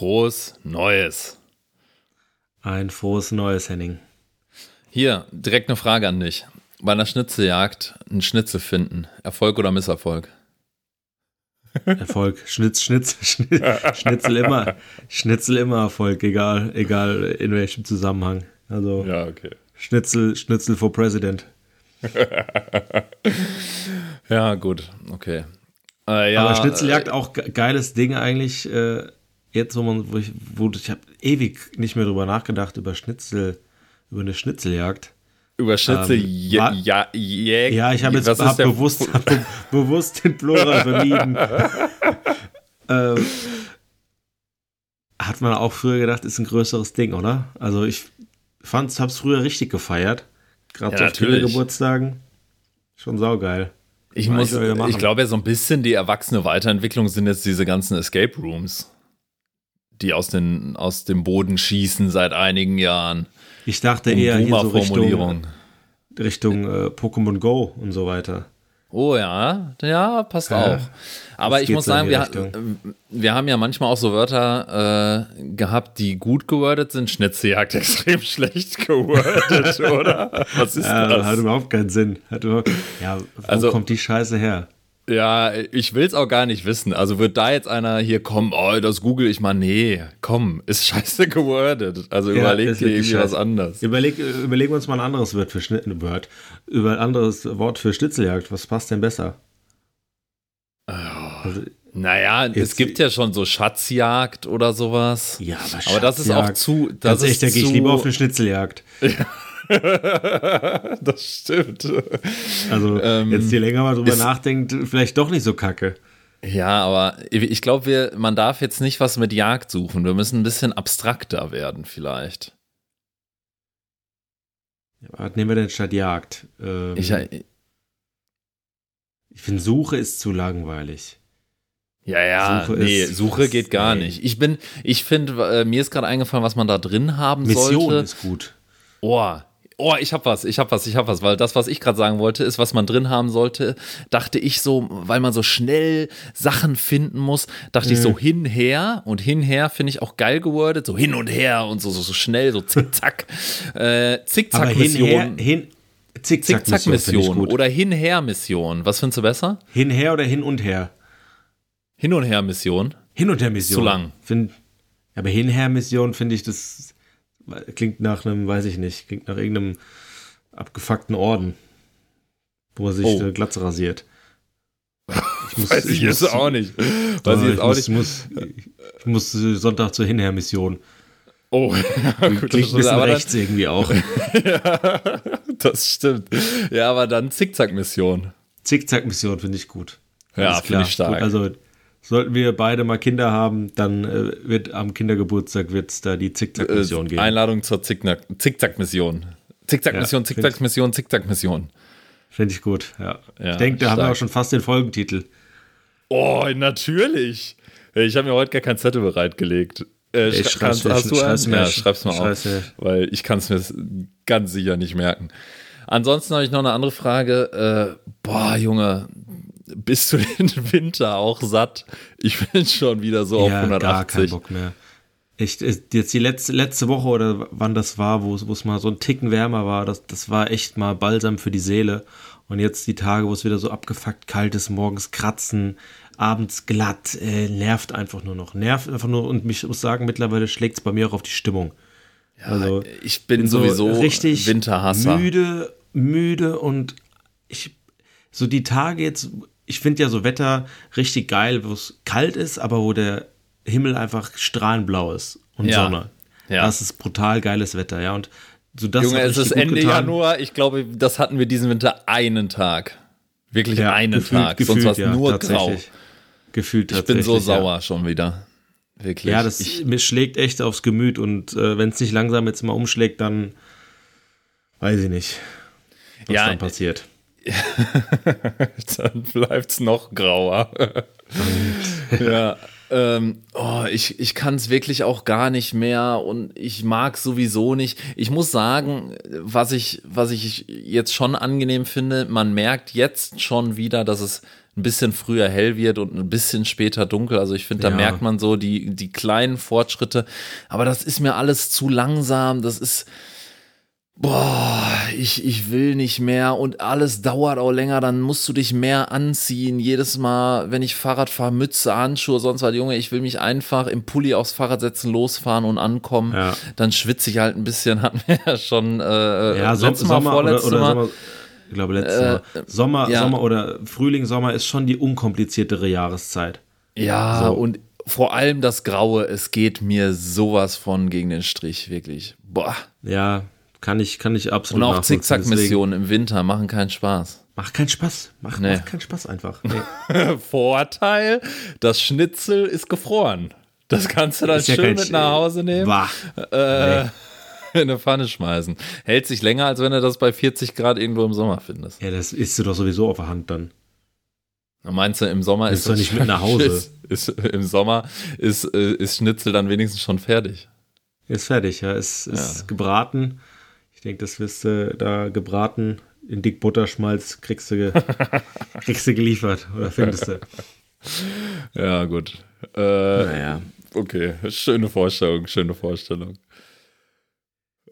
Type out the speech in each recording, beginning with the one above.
frohes Neues. Ein frohes Neues, Henning. Hier, direkt eine Frage an dich. Bei einer Schnitzeljagd einen Schnitzel finden. Erfolg oder Misserfolg? Erfolg. Schnitz, Schnitz, Schnitz, Schnitzel immer. Schnitzel immer Erfolg, egal, egal in welchem Zusammenhang. Also Ja, okay. Schnitzel, Schnitzel for President. Ja, gut, okay. Äh, ja, Aber Schnitzeljagd auch ge- geiles Ding eigentlich. Äh, jetzt, wo man, wo ich, wo ich habe ewig nicht mehr drüber nachgedacht über Schnitzel, über eine Schnitzeljagd. Über Schnitzel ähm, ja, ja, Ja, ich habe jetzt hab bewusst, hab be bewusst den Plural vermieden. ähm, hat man auch früher gedacht, ist ein größeres Ding, oder? Also ich fand's, hab's früher richtig gefeiert. Gerade Ja, auf. Kindergeburtstagen. Schon saugeil. Ich muss, ich ich glaube ja so ein bisschen die erwachsene Weiterentwicklung sind jetzt diese ganzen Escape Rooms, die aus, den, aus dem Boden schießen seit einigen Jahren. Ich dachte eher hier so Richtung. Richtung äh, Pokémon Go und so weiter. Oh ja, ja, passt Ja, auch. Aber ich muss sagen, wir, Richtung. wir haben ja manchmal auch so Wörter äh, gehabt, die gut gewordet sind. Schnitzeljagd extrem schlecht gewordet, oder? Was ist Ja, das? hat überhaupt keinen Sinn. Hat überhaupt, ja, wo Also- kommt die Scheiße her? Ja, ich will es auch gar nicht wissen. Also wird da jetzt einer hier kommen, oh, das google ich mal. Nee, komm, ist scheiße gewordet. Also Ja, überleg dir irgendwie was scheiße. anderes. Überleg, überlegen wir uns mal ein anderes Wort für Word. Über ein anderes Wort für Schnitzeljagd. Was passt denn besser? Also, Naja, es gibt ja schon so Schatzjagd oder sowas. ja, aber, Aber das ist auch zu. Das ist da gehe ich lieber auf eine Schnitzeljagd. das stimmt. Also, Ähm, jetzt je länger man drüber nachdenkt, vielleicht doch nicht so kacke. Ja, aber ich glaube, man darf jetzt nicht was mit Jagd suchen. Wir müssen ein bisschen abstrakter werden, vielleicht. Was nehmen wir denn statt Jagd? Ähm, Ich, ich finde, Suche ist zu langweilig. ja, ja, Suche nee, ist- Suche geht gar nee. nicht. Ich bin, ich finde, äh, mir ist gerade eingefallen, was man da drin haben Mission sollte. ist gut. Oh, oh, ich hab was, ich hab was, ich hab was, weil das, was ich gerade sagen wollte, ist, was man drin haben sollte, dachte ich so, weil man so schnell Sachen finden muss, dachte ich so hinher und hinher finde ich auch geil gewordet, so hin und her und so, so, so schnell, so zickzack, äh, Zickzack-Mission. hin, Zickzack-Mission gut. oder Hinher-Mission. Was findest du besser? Hinher oder hin und her? Hin- und Her-Mission. Hin und her Mission. Zu lang. Find, aber hinher Mission finde ich, das klingt nach einem, weiß ich nicht, klingt nach irgendeinem abgefuckten Orden, wo man sich Oh. äh, Glatze rasiert. Ich muss, Weiß ich jetzt muss- auch nicht. Weiß Doch, ich jetzt auch muss, nicht. Muss, ich muss äh, Sonntag zur Hinher-Mission. Oh, ja, gut, Klingt ein bisschen aber dann- rechts irgendwie auch. ja, das stimmt. Ja, aber dann Zickzack-Mission. Zickzack-Mission finde ich gut. Ja, finde ich stark. Gut, also sollten wir beide mal Kinder haben, dann äh, wird am Kindergeburtstag wird's da die Zickzack-Mission Äh, geben. Einladung zur Zickzack-Mission. Zickzack-Mission, Ja, Zickzack-Mission, Zickzack-Mission. Finde ich gut, ja. Ja, ich denke, da haben wir stark. auch schon fast den Folgentitel. Oh, natürlich. Ich habe mir heute gar kein Zettel bereitgelegt. Äh, Ich schreib's kannst, mir- hast du schreib's mir- Ja, schreib's mal schreib's mir. auf, weil ich kann es mir ganz sicher nicht merken. Ansonsten habe ich noch eine andere Frage. Äh, boah, Junge, bist du den Winter auch satt? Ich bin schon wieder so auf ja, gar keinen 180. Bock mehr. Ich, ist jetzt die letzte, letzte Woche oder wann das war, wo es mal so ein Ticken wärmer war, das, das war echt mal Balsam für die Seele. Und jetzt die Tage, wo es wieder so abgefuckt kalt ist, morgens kratzen, abends glatt, äh, nervt einfach nur noch. Nervt einfach nur und mich muss sagen, mittlerweile schlägt es bei mir auch auf die Stimmung. also Ich bin, bin so sowieso richtig Winterhasser. müde, müde und ich so die Tage jetzt, ich finde ja so Wetter richtig geil, wo es kalt ist, aber wo der Himmel einfach strahlenblau ist und Ja. Sonne. Ja. Das ist brutal geiles Wetter, ja. Und so das Junge, es ist Ende getan. Januar. Ich glaube, das hatten wir diesen Winter einen Tag. Wirklich Ja, einen gefühlt- Tag. gefühlt, Sonst war es ja, nur grau. Gefühlt Ich bin so ja. sauer schon wieder. Wirklich. Ja, das ich, mir schlägt echt aufs Gemüt und äh, wenn es nicht langsam jetzt mal umschlägt, dann weiß ich nicht, was Ja, dann passiert. dann bleibt es noch grauer. ja. Ähm, oh, ich ich kann es wirklich auch gar nicht mehr und ich mag sowieso nicht. Ich muss sagen, was ich, was ich jetzt schon angenehm finde, man merkt jetzt schon wieder, dass es ein bisschen früher hell wird und ein bisschen später dunkel. Also ich finde, da Ja. merkt man so die, die kleinen Fortschritte. Aber das ist mir alles zu langsam. Das ist, boah, ich, ich will nicht mehr und alles dauert auch länger. Dann musst du dich mehr anziehen. Jedes Mal, wenn ich Fahrrad fahre, Mütze, Handschuhe, sonst was. Junge, ich will mich einfach im Pulli aufs Fahrrad setzen, losfahren und ankommen. Ja. Dann schwitze ich halt ein bisschen. Hatten wir ja schon äh, Ja, Som letztes Mal, Sommer oder, vorletztes oder Mal. Sommer, ich glaube letztes Äh, Mal. Sommer, ja. Sommer oder Frühling, Sommer ist schon die unkompliziertere Jahreszeit. Ja, So. und vor allem das Graue, es geht mir sowas von gegen den Strich, wirklich. Boah. Ja, kann ich, kann ich absolut Und auch Zickzack-Missionen im Winter machen keinen Spaß. Macht keinen Spaß. Macht, Nee. macht keinen Spaß einfach. Nee. Vorteil, das Schnitzel ist gefroren. Das kannst du dann Ist ja schön kein mit Sch- nach Hause nehmen, Bah. äh, in eine Pfanne schmeißen. Hält sich länger, als wenn du das bei 40 Grad irgendwo im Sommer findest. Ja, das isst du doch sowieso auf der Hand dann. Meinst du, im Sommer ist du das nicht mit nach Hause? Ist, ist, Im Sommer ist, äh, ist Schnitzel dann wenigstens schon fertig. Ist fertig, ja. Ist, ist Ja. gebraten. Ich denke, das wirst du da gebraten in dick Butterschmalz kriegst du, kriegst du geliefert oder findest du. Ja, gut. Äh, Naja. Okay, schöne Vorstellung, schöne Vorstellung.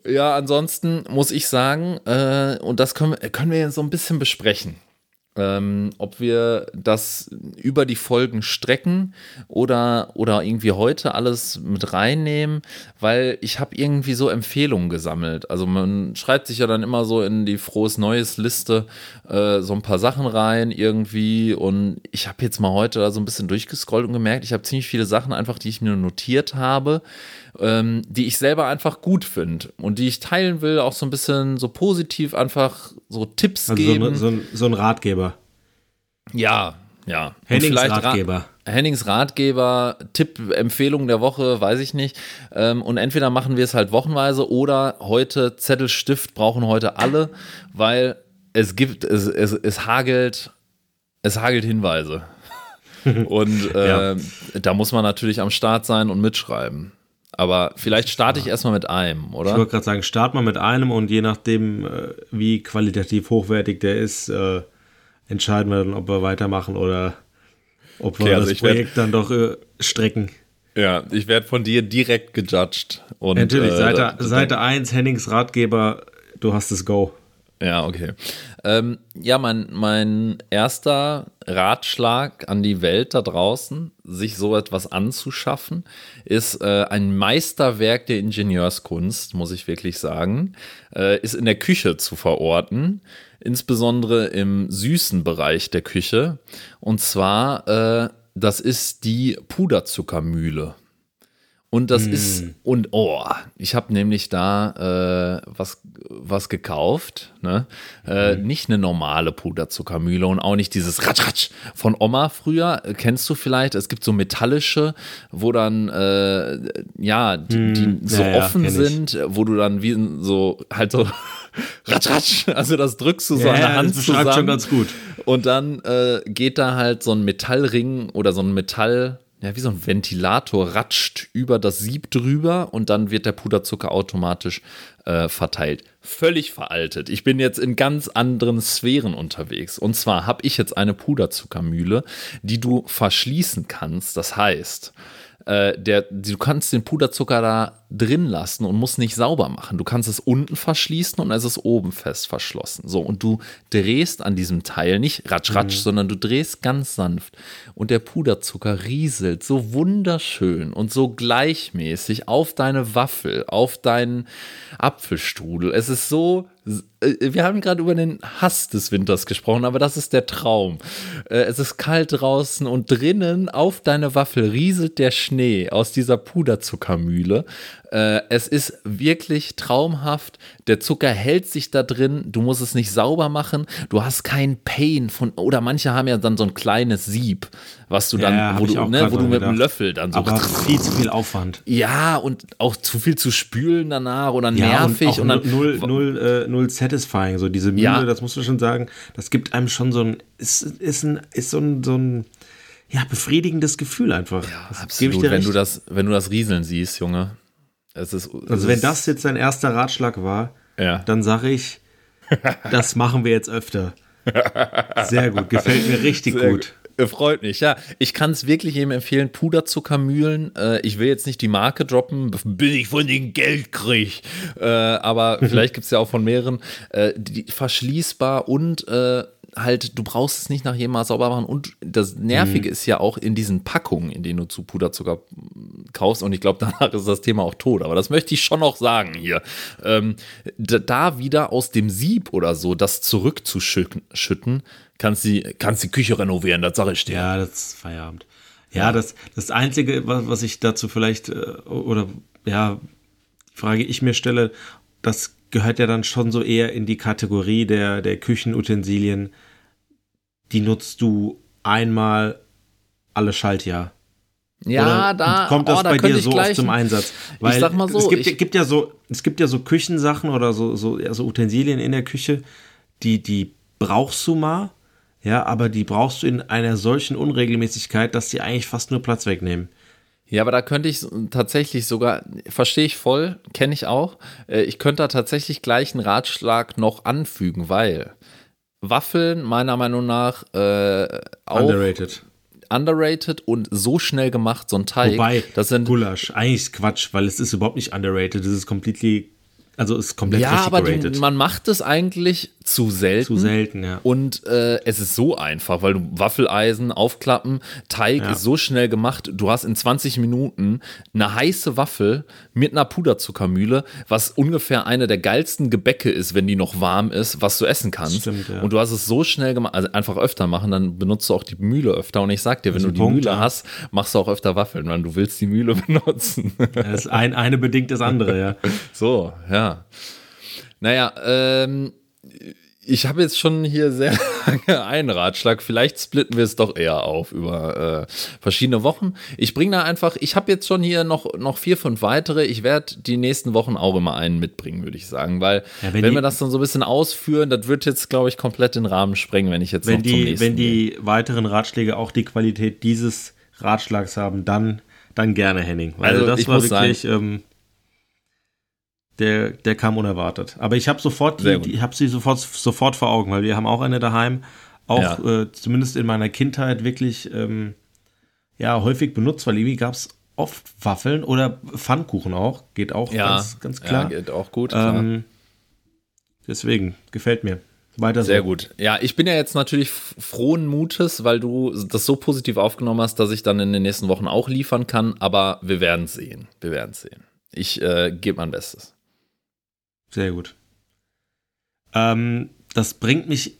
Ja, ansonsten muss ich sagen, äh, und das können, wir- können wir jetzt so ein bisschen besprechen, ähm, ob wir das über die Folgen strecken oder, oder irgendwie heute alles mit reinnehmen, weil ich habe irgendwie so Empfehlungen gesammelt. Also man schreibt sich ja dann immer so in die Frohes Neues Liste äh, so ein paar Sachen rein irgendwie und ich habe jetzt mal heute da so ein bisschen durchgescrollt und gemerkt, ich habe ziemlich viele Sachen einfach, die ich mir notiert habe, ähm, die ich selber einfach gut finde und die ich teilen will, auch so ein bisschen so positiv einfach so Tipps Also so, geben. ein- so, ein- so ein Ratgeber. Ja, ja. Hennings vielleicht Ra- Ratgeber. Hennings Ratgeber, Tipp, Empfehlung der Woche, weiß ich nicht. Ähm, und entweder machen wir es halt wochenweise oder heute Zettel, Stift brauchen heute alle, weil es gibt, es, es, es hagelt, es hagelt Hinweise. und äh, da muss man natürlich am Start sein und mitschreiben. Aber vielleicht starte ich erstmal mit einem, Ich oder? wollte gerade sagen, start mal mit einem und je nachdem, äh, wie qualitativ hochwertig der ist, äh, entscheiden wir dann, ob wir weitermachen oder ob wir Okay, also das ich werd- Projekt dann doch äh, strecken. Ja, ich werde von dir direkt gejudged. Und, Natürlich, äh, Seite, Seite 1, Hennings Ratgeber, du hast das Go. Ja, okay. Ähm, ja, mein, mein erster Ratschlag an die Welt da draußen, sich so etwas anzuschaffen, ist äh, ein Meisterwerk der Ingenieurskunst, muss ich wirklich sagen, äh, ist in der Küche zu verorten, insbesondere im süßen Bereich der Küche. Und zwar, äh, das ist die Puderzuckermühle. Und das ist, und oh, ich habe nämlich da äh, was, was gekauft. Ne? Äh, Nicht eine normale Puderzuckermühle und auch nicht dieses Ratsch, Ratsch von Oma früher. Äh, Kennst du vielleicht? Es gibt so metallische, wo dann, äh, ja, die, die so ja, ja, offen ich. sind, wo du dann wie so, halt so, Ratsch, Ratsch, also das drückst du so Ja, an der ja, Hand das zusammen. schon ganz gut. Und dann äh, geht da halt so ein Metallring oder so ein Metall, ja, wie so ein Ventilator ratscht über das Sieb drüber und dann wird der Puderzucker automatisch äh, verteilt. Völlig veraltet. Ich bin jetzt in ganz anderen Sphären unterwegs. Und zwar habe ich jetzt eine Puderzuckermühle, die du verschließen kannst. Das heißt, äh, der, du kannst den Puderzucker da drin lassen und musst nicht sauber machen. Du kannst es unten verschließen und es ist oben fest verschlossen. So, und du drehst an diesem Teil nicht ratsch ratsch, sondern du drehst ganz sanft. Und der Puderzucker rieselt so wunderschön und so gleichmäßig auf deine Waffel, auf deinen Apfelstrudel. Es ist so wir haben gerade über den Hass des Winters gesprochen, aber das ist der Traum. Äh, Es ist kalt draußen und drinnen auf deine Waffel rieselt der Schnee aus dieser Puderzuckermühle. Äh, Es ist wirklich traumhaft. Der Zucker hält sich da drin. Du musst es nicht sauber machen. Du hast keinen Pain von, oder manche haben ja dann so ein kleines Sieb, was du dann, Ja, hab wo du, ne, wo du mit dem gedacht. Löffel dann so. Aber viel zu viel Aufwand. ja, und auch zu viel zu spülen danach oder Ja, nervig. und, und, dann, null, null, äh, null satisfying. So diese Mühle, Ja. das musst du schon sagen, das gibt einem schon so ein, ist, ist ein, ist so ein, so ein ja, befriedigendes Gefühl einfach. Ja, absolut. wenn du das, wenn du das Rieseln siehst, Junge. Es ist, es also wenn das jetzt dein erster Ratschlag war, ja. dann sage ich, das machen wir jetzt öfter. Sehr gut, gefällt mir richtig Sehr gut. gut. Freut mich, ja. Ich kann es wirklich jedem empfehlen, Puderzuckermühlen. Äh, ich will jetzt nicht die Marke droppen, bis ich von den Geld kriege. Äh, aber vielleicht gibt es ja auch von mehreren. Äh, die, verschließbar und äh, halt, du brauchst es nicht nach jedem Mal sauber machen. Und das Nervige mhm. ist ja auch in diesen Packungen, in denen du zu Puderzucker kaufst. Und ich glaube, danach ist das Thema auch tot. Aber das möchte ich schon noch sagen hier. Ähm, da wieder aus dem Sieb oder so das zurückzuschütten, kannst die, kannst die Küche renovieren, das sage ich dir. Ja, das ist Feierabend. Ja, ja. Das, das Einzige, was, was ich dazu vielleicht, äh, oder ja, Frage ich mir stelle, das gehört ja dann schon so eher in die Kategorie der, der Küchenutensilien, die nutzt du einmal alle Schaltjahr. Ja, Oder da kommt das oh, da bei dir so oft zum Einsatz. Weil ich sag mal so, es gibt, ich, gibt, ja so, es gibt ja so Küchensachen oder so, so also Utensilien in der Küche, die, die brauchst du mal, ja, aber die brauchst du in einer solchen Unregelmäßigkeit, dass die eigentlich fast nur Platz wegnehmen. Ja, aber da könnte ich tatsächlich sogar, verstehe ich voll, kenne ich auch, äh, ich könnte da tatsächlich gleich einen Ratschlag noch anfügen, weil Waffeln meiner Meinung nach äh, auch underrated. Underrated und so schnell gemacht, so ein Teig. Wobei, das sind Gulasch, eigentlich ist Quatsch, weil es ist überhaupt nicht underrated, es ist completely also ist komplett ja, aber du, man macht es eigentlich zu selten. Zu selten, ja. Und äh, es ist so einfach, weil du Waffeleisen aufklappen, Teig ja. ist so schnell gemacht. Du hast in 20 Minuten eine heiße Waffel mit einer Puderzuckermühle, was ungefähr eine der geilsten Gebäcke ist, wenn die noch warm ist, was du essen kannst. Stimmt, ja. Und du hast es so schnell gemacht, also einfach öfter machen, dann benutzt du auch die Mühle öfter. Und ich sag dir, wenn du die Punkt, Mühle ja. hast, machst du auch öfter Waffeln, weil du willst die Mühle benutzen. Das ein, eine bedingt das andere, ja. So, ja. Naja, ähm, ich habe jetzt schon hier sehr lange einen Ratschlag. Vielleicht splitten wir es doch eher auf über äh, verschiedene Wochen. Ich bringe da einfach, ich habe jetzt schon hier noch, noch vier, fünf weitere. Ich werde die nächsten Wochen auch immer einen mitbringen, würde ich sagen. Weil, ja, wenn, wenn die, wir das dann so ein bisschen ausführen, das wird jetzt, glaube ich, komplett den Rahmen sprengen, wenn ich jetzt wenn noch die, nächsten Wenn die gehe. weiteren Ratschläge auch die Qualität dieses Ratschlags haben, dann, dann gerne, Henning. Weil also, das war wirklich. Sagen, ähm, der, der kam unerwartet. Aber ich habe sofort, die, die, ich habe sie sofort, sofort vor Augen, weil wir haben auch eine daheim, auch ja. äh, zumindest in meiner Kindheit wirklich ähm, ja häufig benutzt, weil irgendwie gab es oft Waffeln oder Pfannkuchen auch, geht auch ja, ganz, ganz klar. Ja, geht auch gut. Ähm, deswegen gefällt mir. Weiter Sehr so. gut. Ja, ich bin ja jetzt natürlich frohen Mutes, weil du das so positiv aufgenommen hast, dass ich dann in den nächsten Wochen auch liefern kann. Aber wir werden sehen. Wir werden sehen. Ich äh, gebe mein Bestes. Sehr gut. Ähm, das bringt mich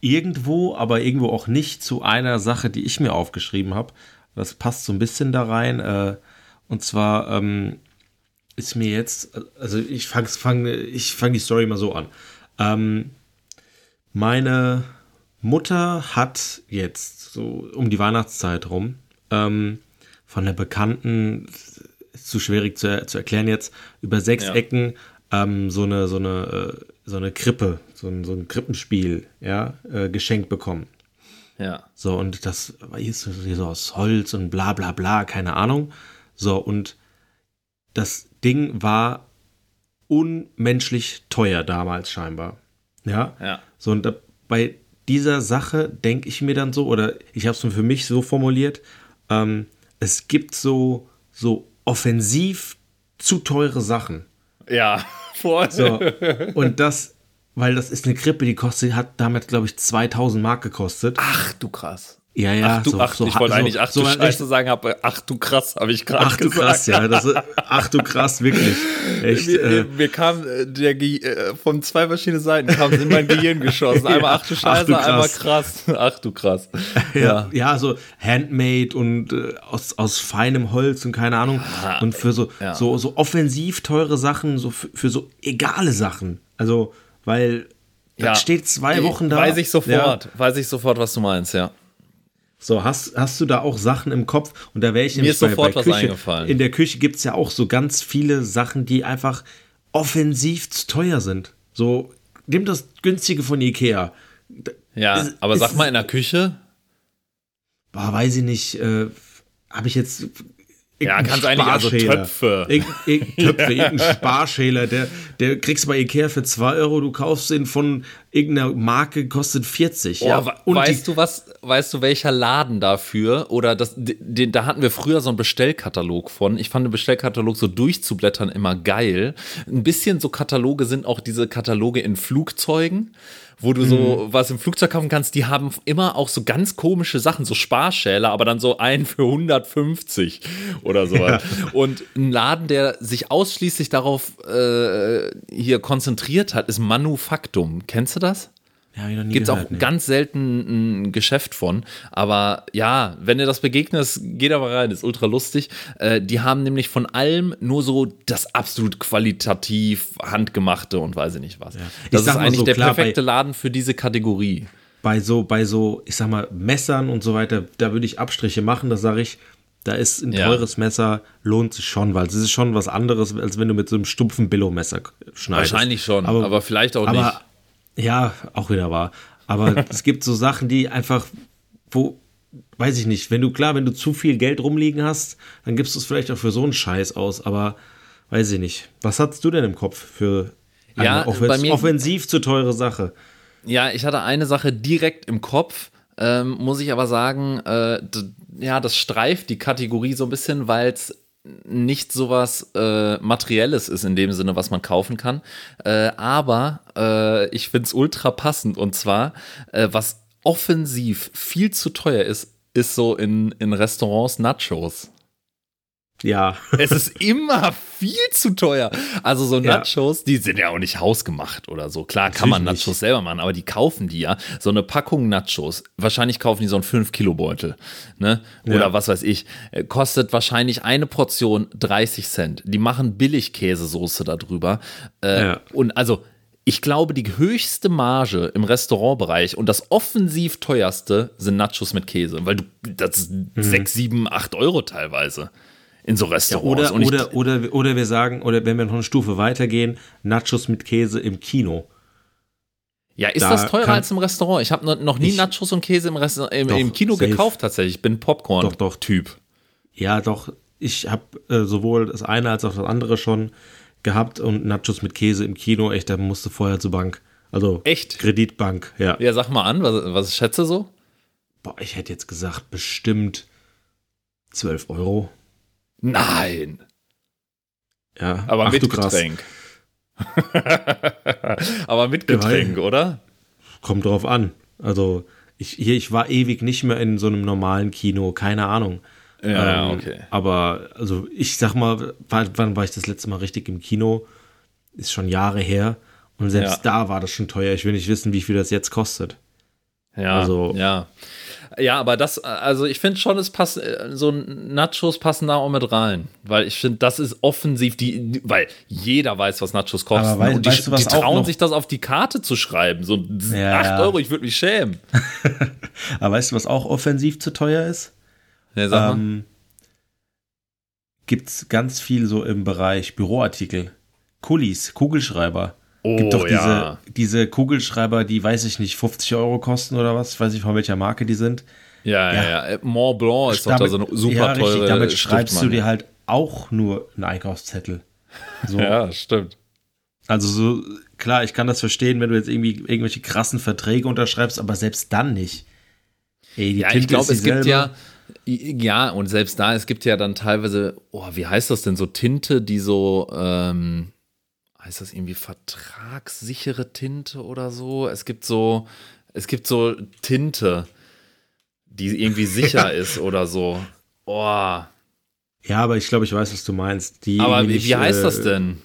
irgendwo, aber irgendwo auch nicht zu einer Sache, die ich mir aufgeschrieben habe. Das passt so ein bisschen da rein. Äh, und zwar ähm, ist mir jetzt, also ich fange fang, ich fang die Story mal so an. Ähm, meine Mutter hat jetzt so um die Weihnachtszeit rum ähm, von der Bekannten, zu schwierig zu, zu erklären jetzt, über sechs ja. Ecken ähm, so eine, so eine, äh, so eine Krippe, so ein, so ein Krippenspiel, ja, äh, geschenkt bekommen. Ja. So, und das war hier so, hier so aus Holz und bla bla bla, keine Ahnung. So, und das Ding war unmenschlich teuer damals scheinbar. Ja. Ja. So, und da, bei dieser Sache denke ich mir dann so, oder ich habe es für mich so formuliert, ähm, es gibt so, so offensiv zu teure Sachen. Ja, voll. So. Und das, weil das ist eine Krippe, die kostet, hat damit, glaube ich, 2000 Mark gekostet. Ach du krass. Ja, ja, ach du, so, ach, so, ich wollte so, eigentlich ach du so Scheiße sagen, aber ach du krass, habe ich gerade gesagt. Ach du krass, ja, das, ach du krass, wirklich. Echt, mir, äh, mir kam äh, der äh, von zwei verschiedenen Seiten kam in mein Gehirn geschossen. Einmal ach du Scheiße, ach du einmal krass. Ach du krass. Ja, ja, ja so handmade und äh, aus, aus feinem Holz und keine Ahnung. Ah, und für so, ja. so, so offensiv teure Sachen, so für, für so egale Sachen. Also, weil ja, das steht zwei Wochen da. Weiß ich sofort, weiß ich sofort, was du meinst, ja. So, hast, hast du da auch Sachen im Kopf? Und da wäre ich Mir ist bei, sofort bei was Küche. eingefallen. In der Küche gibt es ja auch so ganz viele Sachen, die einfach offensiv zu teuer sind. So, nimm das günstige von Ikea. Ja, ist, aber sag mal in der Küche. boah, weiß ich nicht, äh, habe ich jetzt ja, ganz eigentlich, also Töpfe. Ir ir Töpfe, irgendein Sparschäler, der, der kriegst du bei Ikea für 2 Euro, du kaufst den von irgendeiner Marke, kostet 40. Oh, ja. Und weißt du was, weißt du, welcher Laden dafür, oder das, den, da hatten wir früher so einen Bestellkatalog von. Ich fand den Bestellkatalog so durchzublättern immer geil. Ein bisschen so Kataloge sind auch diese Kataloge in Flugzeugen wo du so mhm. was im Flugzeug kaufen kannst, die haben immer auch so ganz komische Sachen, so Sparschäler, aber dann so einen für 150 oder sowas. Ja. Und ein Laden, der sich ausschließlich darauf äh, hier konzentriert hat, ist Manufaktum. Kennst du das? Ja, Gibt es auch nee. ganz selten ein Geschäft von. Aber ja, wenn dir das begegnet, geht aber rein, ist ultra lustig. Äh, die haben nämlich von allem nur so das absolut qualitativ handgemachte und weiß ich nicht was. Ja. Das ist eigentlich so, der klar, perfekte Laden für diese Kategorie. Bei so, bei so, ich sag mal, Messern und so weiter, da würde ich Abstriche machen, da sage ich, da ist ein teures ja. Messer, lohnt sich schon, weil es ist schon was anderes, als wenn du mit so einem stumpfen Billo-Messer schneidest. Wahrscheinlich schon, aber, aber vielleicht auch aber, nicht ja, auch wieder wahr. Aber es gibt so Sachen, die einfach, wo, weiß ich nicht, wenn du, klar, wenn du zu viel Geld rumliegen hast, dann gibst du es vielleicht auch für so einen Scheiß aus, aber weiß ich nicht. Was hattest du denn im Kopf für eine ja, offens offensiv zu teure Sache? Ja, ich hatte eine Sache direkt im Kopf, ähm, muss ich aber sagen, äh, ja, das streift die Kategorie so ein bisschen, weil es nicht sowas äh, Materielles ist in dem Sinne, was man kaufen kann. Äh, aber äh, ich finde es ultra passend und zwar, äh, was offensiv viel zu teuer ist, ist so in, in Restaurants Nachos. Ja. es ist immer viel zu teuer. Also so Nachos, ja. die sind ja auch nicht hausgemacht oder so. Klar kann man Nachos nicht. selber machen, aber die kaufen die ja. So eine Packung Nachos, wahrscheinlich kaufen die so einen 5-Kilo-Beutel, ne? Oder ja. was weiß ich. Äh, kostet wahrscheinlich eine Portion 30 Cent. Die machen Billigkäsesoße darüber. Äh, ja. Und also ich glaube, die höchste Marge im Restaurantbereich und das offensiv teuerste sind Nachos mit Käse, weil du, das ist mhm. 6, 7, 8 Euro teilweise in so Restaurants. Ja, oder, oder, oder, oder wir sagen, oder wenn wir noch eine Stufe weitergehen, Nachos mit Käse im Kino. Ja, ist da das teurer als im Restaurant? Ich habe noch nie ich, Nachos und Käse im, Rest, im, doch, im Kino safe. gekauft tatsächlich. Ich bin Popcorn-Typ. Ja, doch. Ich habe äh, sowohl das eine als auch das andere schon gehabt und Nachos mit Käse im Kino. Echt, da musste vorher zur Bank. Also echt Kreditbank, ja. Ja, sag mal an, was, was schätze so? Boah, ich hätte jetzt gesagt, bestimmt 12 Euro. Nein. Ja, aber Ach, mit Getränk. aber mit Getränk, ja, oder? Kommt drauf an. Also, ich, hier, ich war ewig nicht mehr in so einem normalen Kino, keine Ahnung. Ja, ähm, okay. Aber, also, ich sag mal, wann war ich das letzte Mal richtig im Kino? Ist schon Jahre her. Und selbst ja. da war das schon teuer. Ich will nicht wissen, wie viel das jetzt kostet. Ja, also, ja. Ja, aber das, also ich finde schon, es passt, so Nachos passen da auch mit rein. Weil ich finde, das ist offensiv die, weil jeder weiß, was Nachos kosten. Aber weißt, und die, weißt du, die trauen sich das auf die Karte zu schreiben. So ja, 8 Euro, ich würde mich schämen. aber weißt du, was auch offensiv zu teuer ist? Ja, sag ähm, Gibt es ganz viel so im Bereich Büroartikel. Kulis, Kugelschreiber. Oh, gibt doch ja. diese, diese Kugelschreiber, die weiß ich nicht, 50 Euro kosten oder was, weiß ich von welcher Marke die sind. Ja, ja, ja. Mont Blanc ist damit, doch da so eine super ja, richtig, teure Damit schreibst du dir halt auch nur einen Einkaufszettel. So. ja, stimmt. Also so, klar, ich kann das verstehen, wenn du jetzt irgendwie irgendwelche krassen Verträge unterschreibst, aber selbst dann nicht. Ey, die ja, Tinte ich glaube, es gibt ja, ja, und selbst da, es gibt ja dann teilweise, oh, wie heißt das denn, so Tinte, die so, ähm, heißt das irgendwie vertragssichere Tinte oder so? Es gibt so, es gibt so Tinte, die irgendwie sicher ist oder so. Oh. Ja, aber ich glaube, ich weiß, was du meinst. Die aber wie, wie heißt äh, das denn?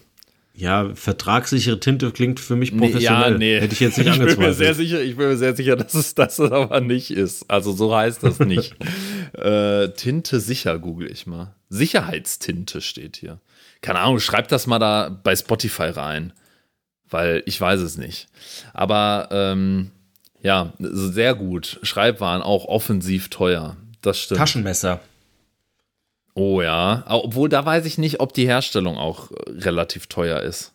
Ja, vertragssichere Tinte klingt für mich professionell. Nee, ja, nee. Hätte ich jetzt nicht ich angezweifelt. Bin mir sehr sicher, ich bin mir sehr sicher, dass es das aber nicht ist. Also so heißt das nicht. äh, Tinte sicher google ich mal. Sicherheitstinte steht hier keine Ahnung, schreib das mal da bei Spotify rein, weil ich weiß es nicht. Aber ähm, ja, sehr gut. Schreibwaren auch offensiv teuer. Das stimmt. Taschenmesser. Oh ja, obwohl da weiß ich nicht, ob die Herstellung auch relativ teuer ist.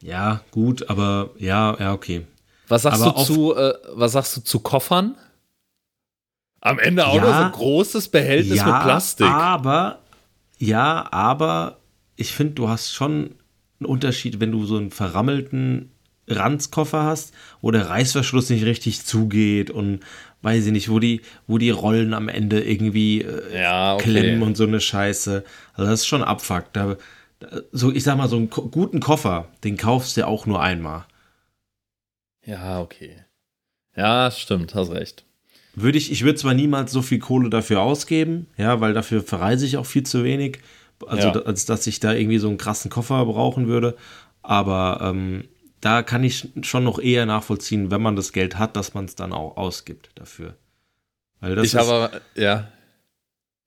Ja, gut, aber ja, ja, okay. Was sagst aber du zu, äh, was sagst du zu Koffern? Am Ende auch Ja. nur so ein großes Behältnis ja, mit Plastik. aber, ja, aber ich finde, du hast schon einen Unterschied, wenn du so einen verrammelten Ranzkoffer hast, wo der Reißverschluss nicht richtig zugeht und weiß ich nicht, wo die, wo die Rollen am Ende irgendwie äh, Ja, okay. klemmen und so eine Scheiße. Also das ist schon Abfuck. Da, da, so, ich sag mal, so einen ko- guten Koffer, den kaufst du auch nur einmal. Ja, okay. Ja, stimmt, hast recht. Würde ich, ich würde zwar niemals so viel Kohle dafür ausgeben, ja, weil dafür verreise ich auch viel zu wenig, also Ja. als dass ich da irgendwie so einen krassen Koffer brauchen würde. Aber ähm, da kann ich schon noch eher nachvollziehen, wenn man das Geld hat, dass man es dann auch ausgibt dafür. Weil das ich ist, habe, aber- ja,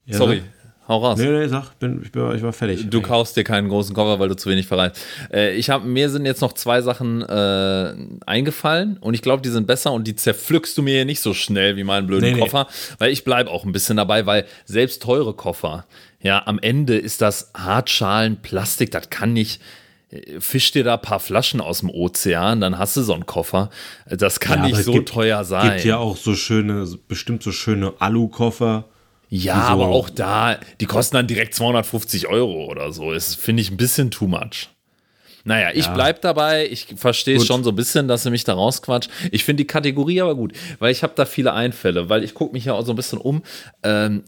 ja, sorry, sag. hau raus. Nee, nee, sag, bin, ich, bin, ich war fertig. Du kaufst dir keinen großen Koffer, weil du zu wenig verreist. Äh, ich habe mir sind jetzt noch zwei Sachen äh, eingefallen und ich glaube, die sind besser und die zerpflückst du mir hier nicht so schnell wie meinen blöden Nee, nee. Koffer, weil ich bleibe auch ein bisschen dabei, weil selbst teure Koffer, ja, am Ende ist das Hartschalen, Plastik, das kann nicht. äh, Fisch dir da ein paar Flaschen aus dem Ozean, dann hast du so einen Koffer. Das kann Ja, nicht es so gibt- teuer sein. gibt ja auch so schöne, bestimmt so schöne Alu-Koffer. Ja, so- aber auch da, die kosten dann direkt 250 Euro oder so. Das finde ich ein bisschen too much. Naja, ich Ja. bleib dabei. Ich verstehe Gut. schon so ein bisschen, dass sie mich da rausquatscht. Ich finde die Kategorie aber gut, weil ich habe da viele Einfälle, weil ich gucke mich ja auch so ein bisschen um, ähm,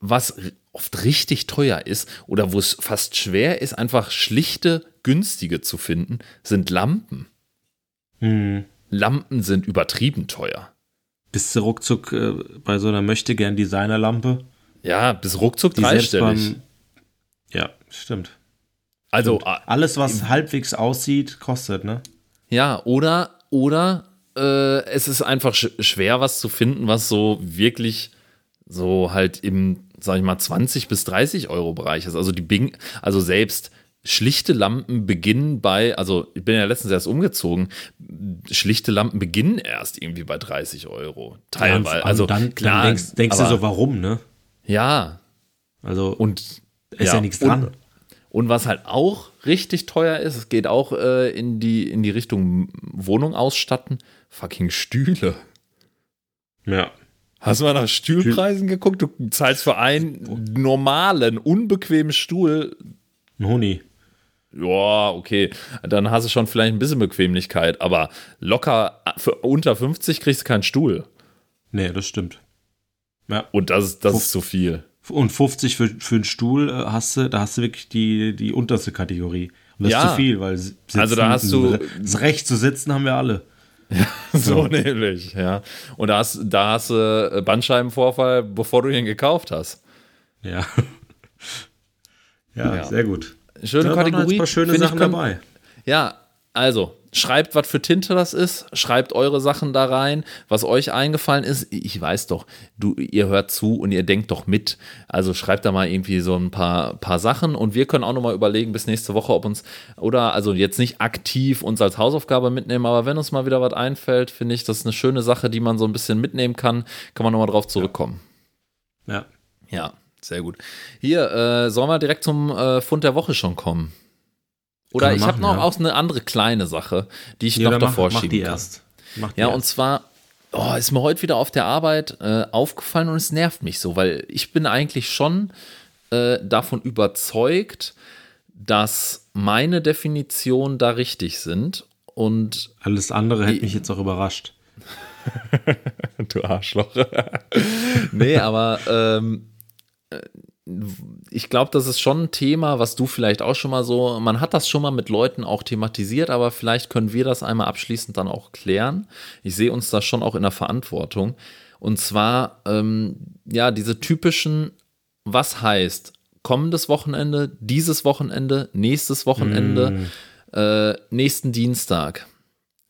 was oft richtig teuer ist oder wo es fast schwer ist, einfach schlichte, günstige zu finden, sind Lampen. Hm. Lampen sind übertrieben teuer. Bist du ruckzuck äh, bei so einer möchte gern Designerlampe? Ja, bis ruckzuck Die dreistellig. Ja, stimmt. Also, Stimmt. Alles, was halbwegs aussieht, kostet, ne? Ja, oder, oder äh, es ist einfach sch schwer, was zu finden, was so wirklich so halt im, sag ich mal, 20 bis 30 Euro Bereich ist. Also die Bing, also selbst schlichte Lampen beginnen bei, also ich bin ja letztens erst umgezogen, schlichte Lampen beginnen erst irgendwie bei 30 Euro. Teilweise. und also dann, klar, dann denkst, denkst du aber- so, warum, ne? Ja, Also und ist ja, nichts dran. Und, und was halt auch richtig teuer ist, es geht auch äh, in, die, in die Richtung Wohnung ausstatten, fucking Stühle. ja. Hast du mal nach Stühlpreisen geguckt? Du zahlst für einen normalen, unbequemen Stuhl. Ein Huni. Ja, okay. Dann hast du schon vielleicht ein bisschen Bequemlichkeit, aber locker für unter 50 kriegst du keinen Stuhl. Nee, das stimmt. Ja. Und das, ist- das ist zu viel. Und 50 für, für einen Stuhl äh, hast du, da hast du wirklich die, die unterste Kategorie. Und das Ja. ist zu viel, weil sitzen, Also da hast du- das Recht zu sitzen haben wir alle. So nämlich, ja. Und da hast, da hast du äh, Bandscheibenvorfall, bevor du ihn gekauft hast. Ja. ja, Ja. sehr gut. Schöne Da waren noch Kategorie. ein paar schöne ich, Sachen dabei. Ja, also schreibt, was für Tinte das ist, schreibt eure Sachen da rein, was euch eingefallen ist. Ich weiß doch, du, ihr hört zu und ihr denkt doch mit. Also schreibt da mal irgendwie so ein paar, paar Sachen und wir können auch nochmal überlegen bis nächste Woche, ob uns, oder also jetzt nicht aktiv uns als Hausaufgabe mitnehmen, aber wenn uns mal wieder was einfällt, finde ich, das ist eine schöne Sache, die man so ein bisschen mitnehmen kann, kann man nochmal drauf zurückkommen. Ja. Ja, sehr gut. Hier, äh, sollen wir direkt zum äh, Fund der Woche schon kommen? Oder ich habe noch ja. auch eine andere kleine Sache, die ich Ja, noch mach, davor mach schieben die kann. erst. Mach die Ja, erst. und zwar oh, ist mir heute wieder auf der Arbeit äh, aufgefallen und es nervt mich so, weil ich bin eigentlich schon äh, davon überzeugt, dass meine Definitionen da richtig sind und Alles andere hätte mich jetzt auch überrascht. Du Arschloch. nee, aber ähm, äh, ich glaube, das ist schon ein Thema, was du vielleicht auch schon mal so, man hat das schon mal mit Leuten auch thematisiert, aber vielleicht können wir das einmal abschließend dann auch klären. Ich sehe uns da schon auch in der Verantwortung. Und zwar, ähm, ja, diese typischen, was heißt kommendes Wochenende, dieses Wochenende, nächstes Wochenende, äh, nächsten Dienstag,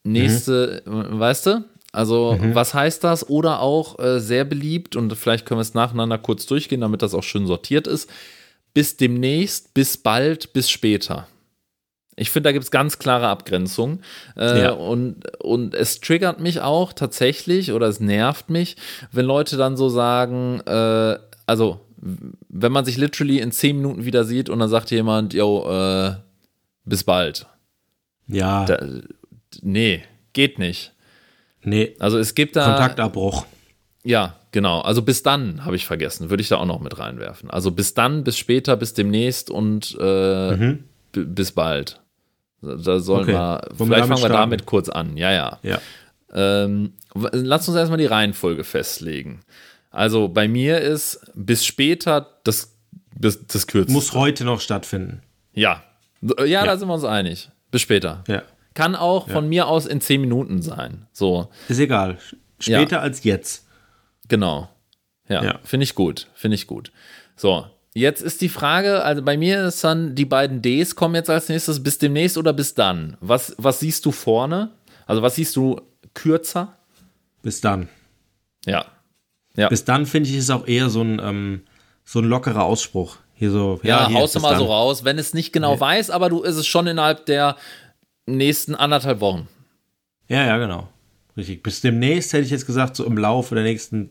nächste, weißt du? Also, was heißt das? Oder auch äh, sehr beliebt, und vielleicht können wir es nacheinander kurz durchgehen, damit das auch schön sortiert ist. Bis demnächst, bis bald, bis später. Ich finde, da gibt es ganz klare Abgrenzungen. Äh, Ja. und, und es triggert mich auch tatsächlich oder es nervt mich, wenn Leute dann so sagen, äh, also wenn man sich literally in zehn Minuten wieder sieht und dann sagt jemand, yo, äh, bis bald. Ja, Da, nee, geht nicht. Nee. Also es gibt da. Kontaktabbruch. Ja, Genau, also bis dann habe ich vergessen, würde ich da auch noch mit reinwerfen. Also bis dann, bis später, bis demnächst und äh, Mhm. bis bald. Da sollen Okay. wir, Wollen vielleicht fangen wir starten? damit kurz an. Ja, ja. Ja. Ähm, lass uns erstmal die Reihenfolge festlegen. Also bei mir ist bis später das, das, das kürzeste. Muss heute noch stattfinden. ja. ja, da sind wir uns einig. Bis später. Ja. Kann auch von mir aus in zehn Minuten sein. So, Ist egal. Später als jetzt. genau. Ja, Ja. finde ich gut. Finde ich gut. So, jetzt ist die Frage, also bei mir ist dann, die beiden Ds kommen jetzt als nächstes, bis demnächst oder bis dann? Was, was siehst du vorne? Also was siehst du kürzer? Bis dann. Ja. Ja. Bis dann finde ich ist auch eher so ein, ähm, so ein lockerer Ausspruch. Hier so, Ja, ja, hier, haust du mal so dann. raus, wenn es nicht genau weiß, aber du ist es schon innerhalb der nächsten anderthalb Wochen. Ja, ja, genau. Richtig. Bis demnächst hätte ich jetzt gesagt, so im Laufe der nächsten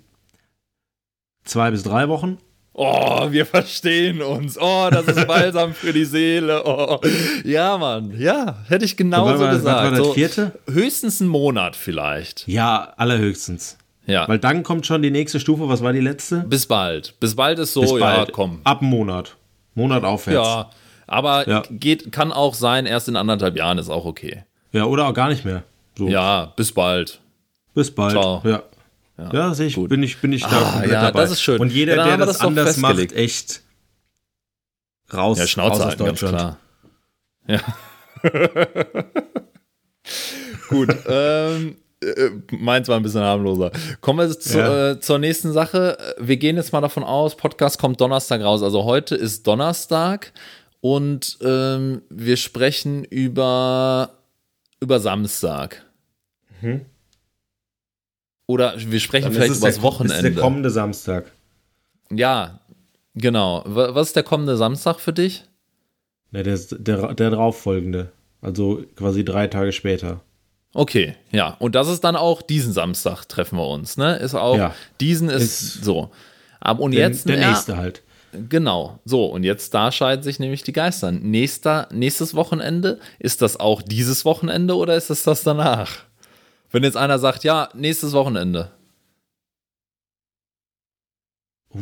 zwei bis drei Wochen. Oh, wir verstehen uns. Oh, das ist balsam für die Seele. Oh. Ja, Mann. Ja, hätte ich genauso war, gesagt. war das so vierte? höchstens einen Monat vielleicht. Ja, allerhöchstens. Ja. Weil dann kommt schon die nächste Stufe. Was war die letzte? bis bald. Bis bald ist so, Bis ja, bald. komm. Ab Monat. Monat aufwärts. Ja. Aber Ja. geht, kann auch sein, erst in anderthalb Jahren ist auch okay. Ja, oder auch gar nicht mehr. So. Ja, bis bald. Bis bald. Ciao. Ja. Ja, sehe ich, gut. bin ich, bin ich da Ah, komplett ja, dabei. das ist schön. Und jeder, Ja, der das, das anders macht, echt raus, Ja, Schnauze raus aus halten, ganz Deutschland. klar. Ja. Gut, ähm, äh, meins war ein bisschen harmloser. Kommen wir zu, Ja. äh, zur nächsten Sache. Wir gehen jetzt mal davon aus, Podcast kommt Donnerstag raus. Also heute ist Donnerstag und ähm, wir sprechen über, über Samstag. Oder wir sprechen Dann vielleicht über das Wochenende. Ist der kommende Samstag. ja, genau. Wa- Was ist der kommende Samstag für dich? Ne, der, der, der darauffolgende. Also quasi drei Tage später. Okay, ja. Und das ist dann auch diesen Samstag treffen wir uns, ne? Ist auch, Ja. diesen ist, Ist- so. Und jetzt, der ja, nächste halt. Genau, so. Und jetzt, da scheiden sich nämlich die Geister. Nächster, nächstes Wochenende, ist das auch dieses Wochenende oder ist es das danach? Wenn jetzt einer sagt, ja, nächstes Wochenende. Uh,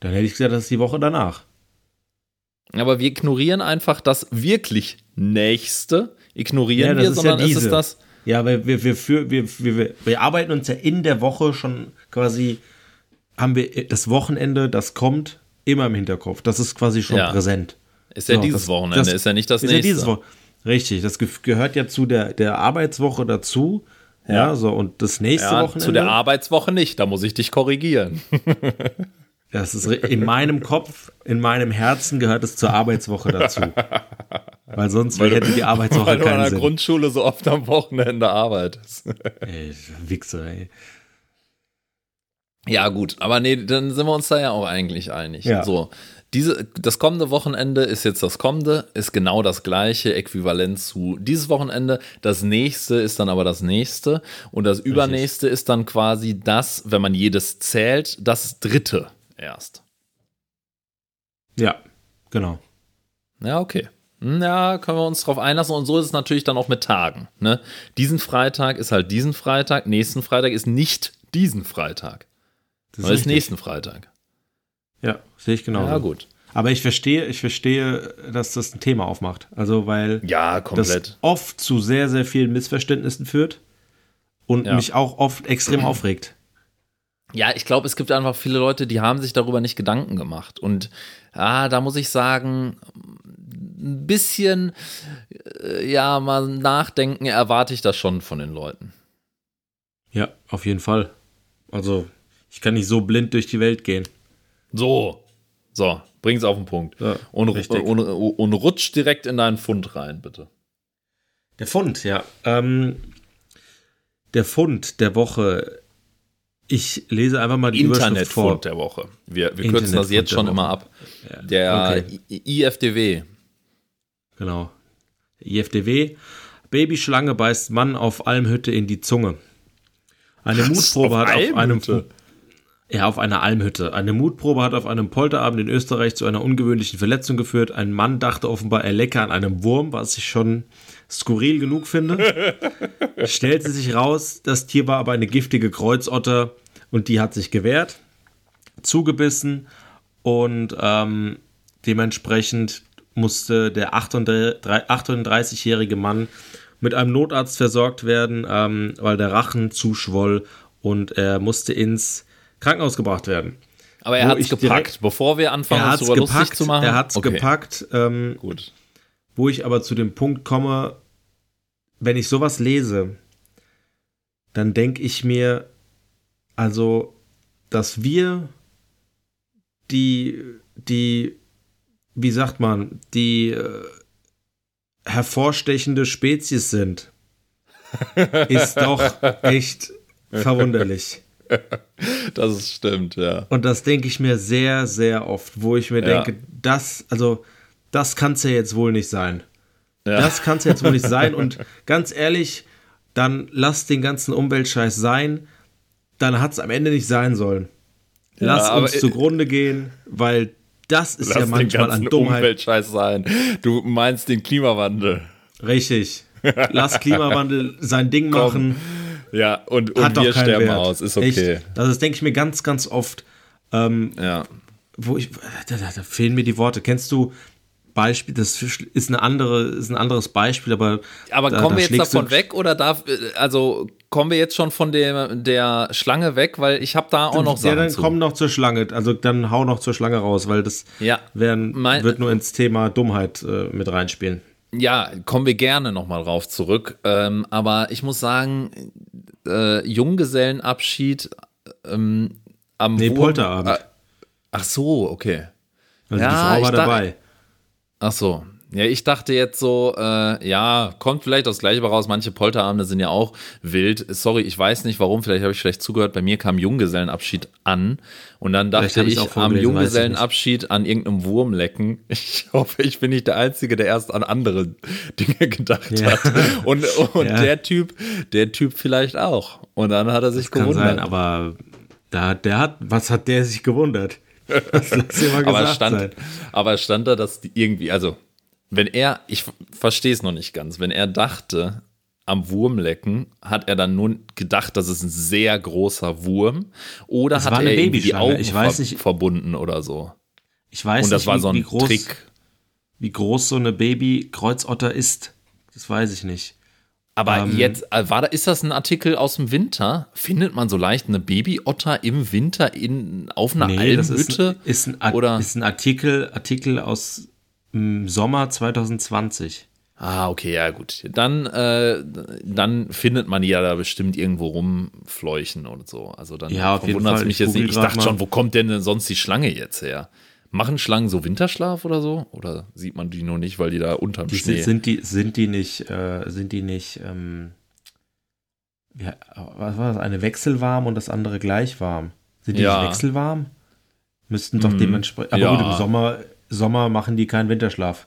dann hätte ich gesagt, das ist die Woche danach. Aber wir ignorieren einfach das wirklich nächste. Ignorieren Ja, wir, ist ja sondern ist es diese. das. Ja, weil wir, wir, für, wir, wir, wir, wir arbeiten uns ja in der Woche schon quasi, haben wir das Wochenende, das kommt, immer im Hinterkopf. Das ist quasi schon Ja. präsent. Ist ja So, dieses das- Wochenende, das ist ja nicht das ist ja nächste. dieses Woche. Richtig, das ge- gehört ja zu der, der Arbeitswoche dazu. Ja. so, und das nächste ja, Wochenende. zu der Arbeitswoche nicht, da muss ich dich korrigieren. Das ist in meinem Kopf, in meinem Herzen gehört es zur Arbeitswoche dazu. Weil sonst hätte die Arbeitswoche Weil du an keinen der Sinn. Grundschule so oft am Wochenende arbeitest. Ey, Wichser, ey. Ja, gut, aber nee, dann sind wir uns da ja auch eigentlich einig. Ja. So, diese, das kommende Wochenende ist jetzt das kommende, ist genau das gleiche, äquivalent zu dieses Wochenende. Das nächste ist dann aber das nächste und das übernächste ist dann quasi das, wenn man jedes zählt, das dritte erst. Ja, genau. Ja, okay. Hm, Ja, können wir uns drauf einlassen. Und so ist es natürlich dann auch mit Tagen. Ne? Diesen Freitag ist halt diesen Freitag, nächsten Freitag ist nicht diesen Freitag. Das richtig. nächsten Freitag. Ja, sehe ich genau. Ja, gut. Aber ich verstehe, ich verstehe, dass das ein Thema aufmacht. Also, weil Ja, das oft zu sehr, sehr vielen Missverständnissen führt und Ja. mich auch oft extrem aufregt. Ja, ich glaube, es gibt einfach viele Leute, die haben sich darüber nicht Gedanken gemacht. Und ah, da muss ich sagen, ein bisschen, äh, ja, mal nachdenken erwarte ich das schon von den Leuten. Ja, auf jeden Fall. Also, ich kann nicht so blind durch die Welt gehen. So, so, bring's auf den Punkt. Ja, und, richtig. und, und rutsch direkt in deinen Fund rein, bitte. Der Fund, ja. Ähm, der Fund der Woche. Ich lese einfach mal die Überschrift vor. Internetfund der Woche. Wir, wir kürzen das jetzt schon immer ab. Der okay. IFDW. Genau. IFDW. Babyschlange beißt Mann auf Almhütte in die Zunge. Eine Mutprobe Auf hat auf einem? Ja, auf einer Almhütte. Eine Mutprobe hat auf einem Polterabend in Österreich zu einer ungewöhnlichen Verletzung geführt. Ein Mann dachte offenbar, er lecke an einem Wurm, was ich schon skurril genug finde. Stellte sich raus, das Tier war aber eine giftige Kreuzotter Und die hat sich gewehrt, zugebissen und ähm, dementsprechend musste der 38-jährige Mann mit einem Notarzt versorgt werden, ähm, weil der Rachen zuschwoll und er musste ins Krankenhaus gebracht werden. Aber er hat es gepackt, direkt, bevor wir anfangen, uns darüber lustig zu machen. Er hat es okay. gepackt. Ähm, Gut. Wo ich aber zu dem Punkt komme, wenn ich sowas lese, dann denke ich mir, also, dass wir die, die, wie sagt man, die äh, hervorstechende Spezies sind, ist doch echt verwunderlich. Das stimmt, ja. Und das denke ich mir sehr, sehr oft, wo ich mir ja. denke, das, also, das kann es ja jetzt wohl nicht sein. Ja. Das kann es jetzt wohl nicht sein. Und ganz ehrlich, dann lass den ganzen Umweltscheiß sein. Dann hat es am Ende nicht sein sollen. Lass ja, uns zugrunde gehen, weil das ist ja manchmal an Dummheit. Umweltscheiß sein. Du meinst den Klimawandel. Richtig. Lass Klimawandel sein Ding machen. Ja, und, und wir sterben Wert. aus. Ist okay. Echt? Das denke ich mir ganz, ganz oft. Ähm, ja. Wo ich, da, da, da fehlen mir die Worte. Kennst du Beispiel, das ist eine andere, ist ein anderes Beispiel, aber. Aber da, kommen wir jetzt davon weg oder darf, also kommen wir jetzt schon von der, der Schlange weg, weil ich habe da auch noch Sachen. Ja, dann zu. komm noch zur Schlange, also dann hau noch zur Schlange raus, weil das ja, werden, mein, wird nur ins Thema Dummheit äh, mit reinspielen. Ja, kommen wir gerne nochmal drauf zurück. Ähm, aber ich muss sagen, äh, Junggesellenabschied ähm, am Nee, Polterabend. Äh, ach so, okay. Also ja, die Frau war dabei. Ach so. Ja, ich dachte jetzt so, äh, ja, kommt vielleicht das Gleiche raus. Manche Polterabende sind ja auch wild. Sorry, ich weiß nicht warum. Vielleicht habe ich vielleicht zugehört. Bei mir kam Junggesellenabschied an und dann dachte ich, ich am Junggesellenabschied an irgendeinem Wurm lecken. Ich hoffe, ich bin nicht der Einzige, der erst an andere Dinge gedacht ja. hat. Und, und ja. der Typ, der Typ vielleicht auch. Und dann hat er sich das gewundert. Kann sein, aber da, der hat, was hat der sich gewundert? Aber, stand, sein. aber stand da, dass die irgendwie, also wenn er, ich verstehe es noch nicht ganz, wenn er dachte, am Wurmlecken, hat er dann nun gedacht, das ist ein sehr großer Wurm oder das hat er irgendwie die Augen ich weiß nicht, verbunden oder so? Ich weiß Und das nicht, war so ein wie groß, Trick. Wie groß so eine Baby-Kreuzotter ist, das weiß ich nicht. Aber ähm, jetzt, äh, war da, ist das ein Artikel aus dem Winter? Findet man so leicht eine Babyotter im Winter in, auf einer nee, Almhütte? Ist ein, ist, ein, oder? ist ein Artikel, Artikel aus im Sommer 2020. Ah, okay, ja gut. Dann, äh, dann findet man die ja da bestimmt irgendwo rumfleuchen und so. Also dann ja, wundert es mich jetzt nicht. Ich dachte schon, wo kommt denn sonst die Schlange jetzt her? Machen Schlangen so Winterschlaf oder so? Oder sieht man die nur nicht, weil die da unterm die Schnee sind? Die, sind die nicht, äh, sind die nicht, ähm, ja, was war das? Eine wechselwarm und das andere gleich warm. Sind die ja. nicht wechselwarm? Müssten doch mm, dementsprechend. Aber ja. gut, im Sommer Sommer machen die keinen Winterschlaf.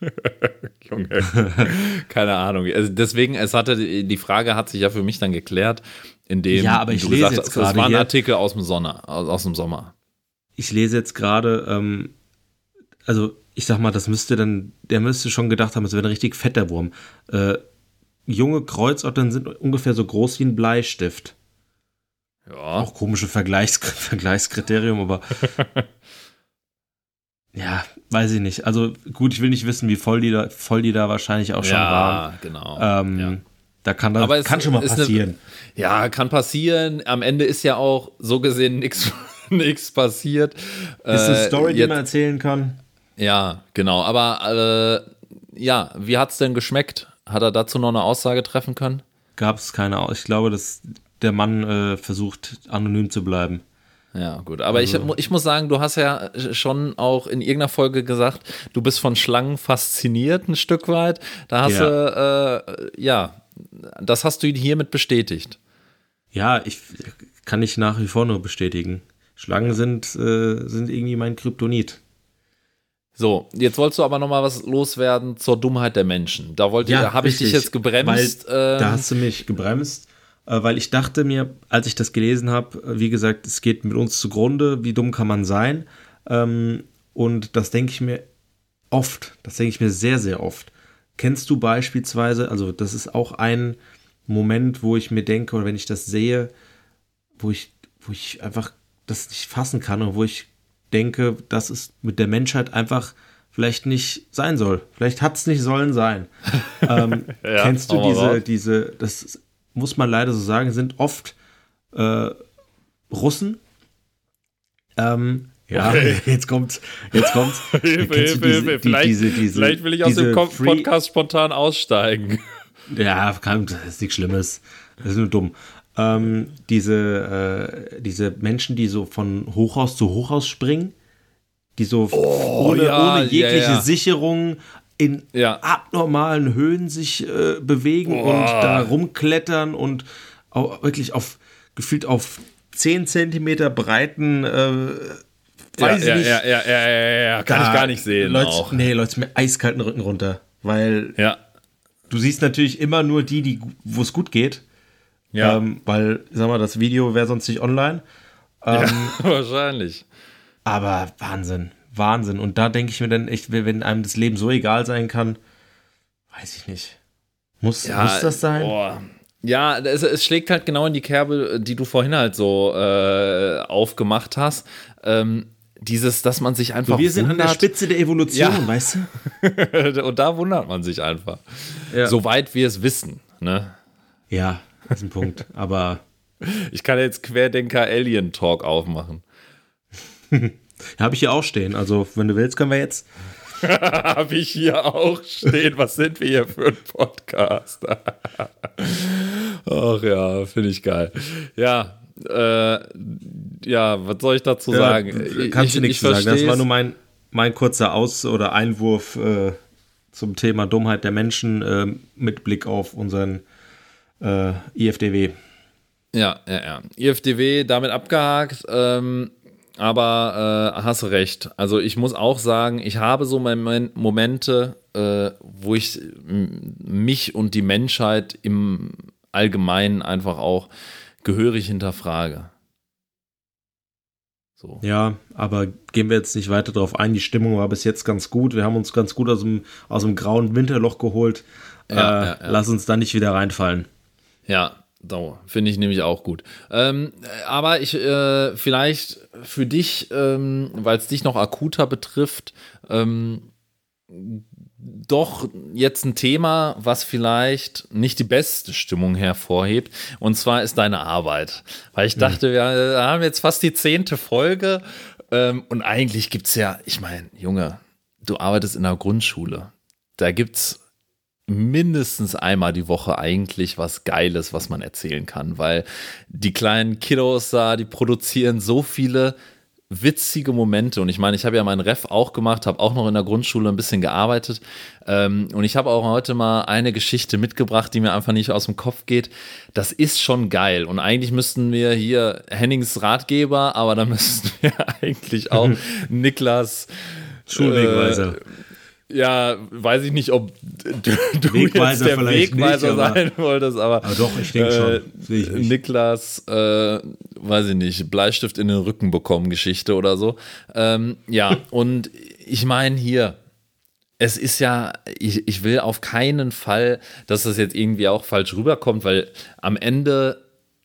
Junge, keine Ahnung. Also deswegen, es hatte die Frage hat sich ja für mich dann geklärt, indem ja, aber ich du lese gesagt hast, das war ein Artikel aus dem Sommer, aus dem Sommer. Ich lese jetzt gerade, ähm, also ich sag mal, das müsste dann, der müsste schon gedacht haben, es wäre ein richtig fetter Wurm. Äh, junge Kreuzottern sind ungefähr so groß wie ein Bleistift. Ja. Auch komische Vergleichs Vergleichskriterium, aber Ja, weiß ich nicht. Also gut, ich will nicht wissen, wie voll die da, voll die da wahrscheinlich auch schon ja, waren. Genau. Ähm, ja. Da kann das Aber kann schon mal passieren. Eine, ja, kann passieren. Am Ende ist ja auch so gesehen nichts passiert. Ist eine äh, Story, jetzt, die man erzählen kann. Ja, genau. Aber äh, ja, wie hat es denn geschmeckt? Hat er dazu noch eine Aussage treffen können? Gab es keine Aussage. Ich glaube, dass der Mann äh, versucht, anonym zu bleiben. Ja, gut. Aber also. ich, ich muss sagen, du hast ja schon auch in irgendeiner Folge gesagt, du bist von Schlangen fasziniert ein Stück weit. Da hast ja. du, äh, ja, das hast du hiermit bestätigt. Ja, ich kann ich nach wie vor nur bestätigen. Schlangen sind, äh, sind irgendwie mein Kryptonit. So, jetzt wolltest du aber noch mal was loswerden zur Dummheit der Menschen. Da wollte ja, habe ich dich jetzt gebremst. Weil, ähm, da hast du mich gebremst. Äh, weil ich dachte mir, als ich das gelesen habe, äh, wie gesagt, es geht mit uns zugrunde, wie dumm kann man sein? Ähm, und das denke ich mir oft, das denke ich mir sehr, sehr oft. Kennst du beispielsweise, also das ist auch ein Moment, wo ich mir denke, oder wenn ich das sehe, wo ich, wo ich einfach das nicht fassen kann und wo ich denke, dass es mit der Menschheit einfach vielleicht nicht sein soll. Vielleicht hat es nicht sollen sein. ähm, ja, kennst du diese, diese, das muss man leider so sagen, sind oft äh, Russen. Ähm, ja, okay. jetzt kommt, jetzt kommt. Hilfe, Hilfe, Hilfe. Vielleicht, diese, diese, vielleicht will ich aus dem Podcast spontan aussteigen. Ja, das ist nichts Schlimmes. Das ist nur dumm. Ähm, diese, äh, diese Menschen, die so von Hochhaus zu Hochhaus springen, die so oh, ohne, ja, ohne, jegliche ja, ja. Sicherung in abnormalen Höhen sich äh, bewegen oh. und da rumklettern und auch wirklich auf gefühlt auf 10 Zentimeter breiten äh, weiß ja, ich nicht. Ja, ja, ja, ja, ja, kann ich gar nicht sehen. Leute, auch. Nee, Leute, mir eiskalten Rücken runter. Weil ja. du siehst natürlich immer nur die, die wo es gut geht. Ja. Ähm, weil, sag mal, das Video wäre sonst nicht online. Ähm, ja, wahrscheinlich. Aber Wahnsinn, Wahnsinn. Und da denke ich mir dann echt, wenn einem das Leben so egal sein kann, weiß ich nicht. Muss, ja, muss das sein? Boah. Ja, es, es, schlägt halt genau in die Kerbe, die du vorhin halt so äh, aufgemacht hast. Ähm, dieses, dass man sich einfach. So, wir sind wundert. an der Spitze der Evolution, ja. weißt du? Und da wundert man sich einfach. Ja. Soweit wir es wissen, ne? Ja, das ist ein Punkt. Aber. Ich kann jetzt Querdenker Alien Talk aufmachen. Habe ich hier auch stehen. Also, wenn du willst, können wir jetzt. Habe ich hier auch stehen. Was sind wir hier für ein Podcast? Ach ja, finde ich geil. Ja, äh, ja, was soll ich dazu sagen? Ja, kannst du nichts sagen. Das war nur mein, mein kurzer Aus- oder Einwurf äh, zum Thema Dummheit der Menschen äh, mit Blick auf unseren äh, IFDW. Ja, ja, ja. IFDW damit abgehakt. Ähm, aber äh, hast recht. Also ich muss auch sagen, ich habe so Momente, äh, wo ich mich und die Menschheit im Allgemeinen einfach auch gehörig hinterfrage. So. Ja, aber gehen wir jetzt nicht weiter darauf ein. Die Stimmung war bis jetzt ganz gut. Wir haben uns ganz gut aus dem, aus dem grauen Winterloch geholt. Ja, äh, ja, ja. Lass uns da nicht wieder reinfallen. Ja, finde ich nämlich auch gut. Ähm, aber ich, äh, vielleicht für dich, ähm, weil es dich noch akuter betrifft, ähm, doch jetzt ein Thema, was vielleicht nicht die beste Stimmung hervorhebt. Und zwar ist deine Arbeit. Weil ich dachte, wir haben jetzt fast die zehnte Folge. Ähm, und eigentlich gibt es ja, ich meine, Junge, du arbeitest in der Grundschule. Da gibt es mindestens einmal die Woche eigentlich was Geiles, was man erzählen kann, weil die kleinen Kiddos da, die produzieren so viele witzige Momente und ich meine, ich habe ja meinen Ref auch gemacht, habe auch noch in der Grundschule ein bisschen gearbeitet ähm, und ich habe auch heute mal eine Geschichte mitgebracht, die mir einfach nicht aus dem Kopf geht. Das ist schon geil und eigentlich müssten wir hier Hennings Ratgeber, aber da müssten wir eigentlich auch Niklas Schulwegweiser. Äh, ja, weiß ich nicht, ob du, du jetzt der Wegweiser nicht, sein wolltest, aber, aber doch, ich denke schon. Äh, ich Niklas, äh, weiß ich nicht, Bleistift in den Rücken bekommen Geschichte oder so. Ähm, ja, und ich meine hier, es ist ja, ich, ich will auf keinen Fall, dass das jetzt irgendwie auch falsch rüberkommt, weil am Ende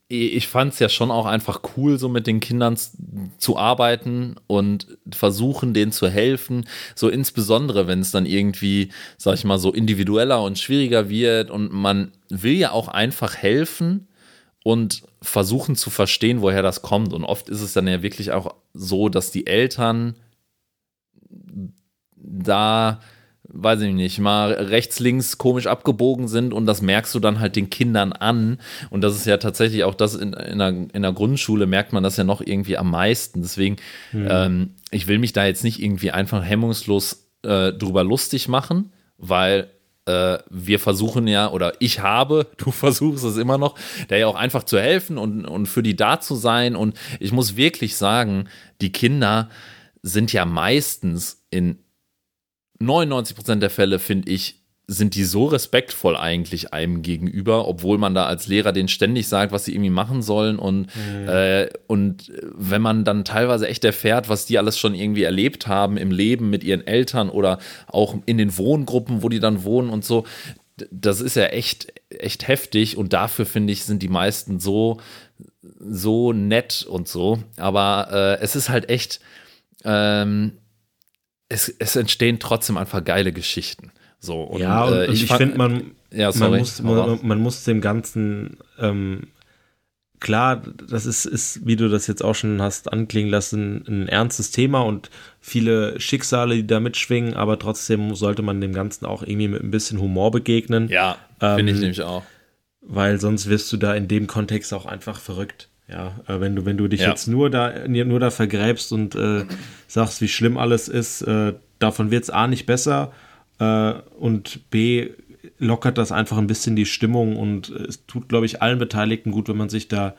ich fand es ja schon auch einfach cool, so mit den Kindern zu arbeiten und versuchen, denen zu helfen. So insbesondere, wenn es dann irgendwie, sag ich mal, so individueller und schwieriger wird und man will ja auch einfach helfen und versuchen zu verstehen, woher das kommt. Und oft ist es dann ja wirklich auch so, dass die Eltern da weiß ich nicht, mal rechts, links komisch abgebogen sind und das merkst du dann halt den Kindern an. Und das ist ja tatsächlich auch das in, in, der, in der Grundschule merkt man das ja noch irgendwie am meisten. Deswegen, mhm. ähm, ich will mich da jetzt nicht irgendwie einfach hemmungslos äh, drüber lustig machen, weil äh, wir versuchen ja, oder ich habe, du versuchst es immer noch, da ja auch einfach zu helfen und, und für die da zu sein. Und ich muss wirklich sagen, die Kinder sind ja meistens in 99% der Fälle, finde ich, sind die so respektvoll eigentlich einem gegenüber, obwohl man da als Lehrer denen ständig sagt, was sie irgendwie machen sollen. Und, mhm. äh, und wenn man dann teilweise echt erfährt, was die alles schon irgendwie erlebt haben im Leben mit ihren Eltern oder auch in den Wohngruppen, wo die dann wohnen und so, das ist ja echt, echt heftig. Und dafür finde ich, sind die meisten so so nett und so, aber äh, es ist halt echt, ähm, es, es entstehen trotzdem einfach geile Geschichten. So, und, ja, und, äh, ich, ich finde, man, ja, man, muss, man, man, muss dem Ganzen ähm, klar, das ist, ist, wie du das jetzt auch schon hast anklingen lassen, ein ernstes Thema und viele Schicksale, die da mitschwingen, aber trotzdem sollte man dem Ganzen auch irgendwie mit ein bisschen Humor begegnen. Ja, ähm, finde ich nämlich auch. Weil sonst wirst du da in dem Kontext auch einfach verrückt. Ja, äh, wenn du, wenn du dich ja. jetzt nur da, nur da vergräbst und äh, sagst, wie schlimm alles ist, äh, davon wird es A nicht besser äh, und B lockert das einfach ein bisschen die Stimmung und es tut, glaube ich, allen Beteiligten gut, wenn man sich da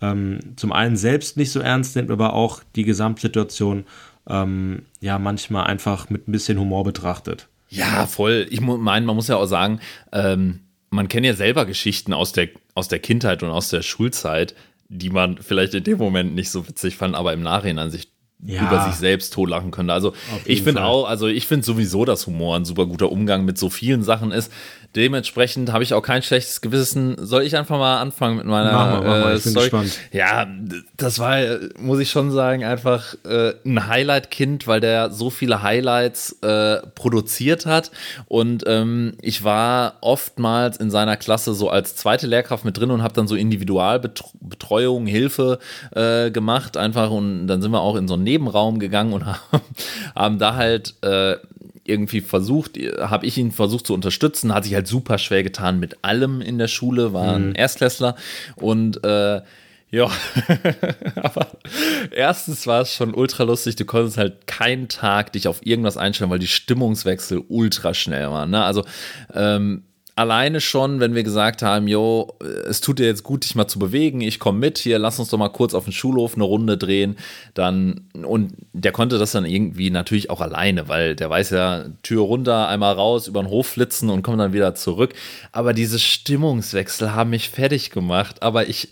ähm, zum einen selbst nicht so ernst nimmt, aber auch die Gesamtsituation ähm, ja manchmal einfach mit ein bisschen Humor betrachtet. Ja, voll. Ich meine, man muss ja auch sagen, ähm, man kennt ja selber Geschichten aus der, aus der Kindheit und aus der Schulzeit, die man vielleicht in dem Moment nicht so witzig fand, aber im Nachhinein sich ja. über sich selbst totlachen könnte. Also ich finde auch, also ich finde sowieso, dass Humor ein super guter Umgang mit so vielen Sachen ist. Dementsprechend habe ich auch kein schlechtes Gewissen. Soll ich einfach mal anfangen mit meiner mach mal, mach mal. Ich bin Story? Gespannt. Ja, das war, muss ich schon sagen, einfach äh, ein Highlight-Kind, weil der so viele Highlights äh, produziert hat. Und ähm, ich war oftmals in seiner Klasse so als zweite Lehrkraft mit drin und habe dann so Individualbetreuung, Hilfe äh, gemacht, einfach. Und dann sind wir auch in so einen Nebenraum gegangen und haben, haben da halt äh, irgendwie versucht, habe ich ihn versucht zu unterstützen, hat sich halt super schwer getan mit allem in der Schule, war ein mhm. Erstklässler und äh, ja, aber erstens war es schon ultra lustig, du konntest halt keinen Tag dich auf irgendwas einstellen, weil die Stimmungswechsel ultra schnell waren. Ne? Also ähm, alleine schon, wenn wir gesagt haben, jo, es tut dir jetzt gut, dich mal zu bewegen, ich komme mit, hier, lass uns doch mal kurz auf den Schulhof eine Runde drehen, dann, und der konnte das dann irgendwie natürlich auch alleine, weil der weiß ja, Tür runter, einmal raus, über den Hof flitzen und kommt dann wieder zurück. Aber diese Stimmungswechsel haben mich fertig gemacht, aber ich,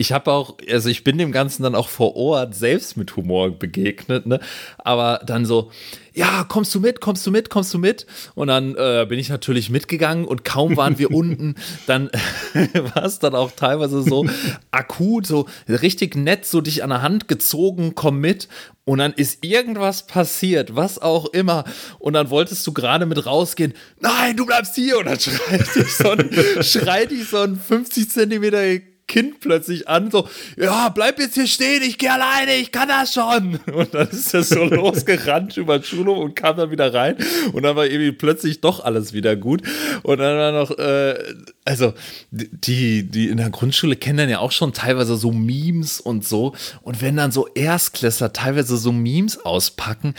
ich habe auch, also ich bin dem Ganzen dann auch vor Ort selbst mit Humor begegnet, ne? Aber dann so, ja, kommst du mit, kommst du mit, kommst du mit? Und dann äh, bin ich natürlich mitgegangen und kaum waren wir unten, dann war es dann auch teilweise so akut, so richtig nett, so dich an der Hand gezogen, komm mit. Und dann ist irgendwas passiert, was auch immer. Und dann wolltest du gerade mit rausgehen. Nein, du bleibst hier. Und dann schreit dich so ein, schreit dich so ein 50 Zentimeter Kind plötzlich an, so, ja, bleib jetzt hier stehen, ich gehe alleine, ich kann das schon. Und dann ist er so losgerannt über den Schulhof und kam dann wieder rein und dann war irgendwie plötzlich doch alles wieder gut. Und dann war noch, äh, also die, die in der Grundschule kennen dann ja auch schon teilweise so Memes und so. Und wenn dann so Erstklässler teilweise so Memes auspacken,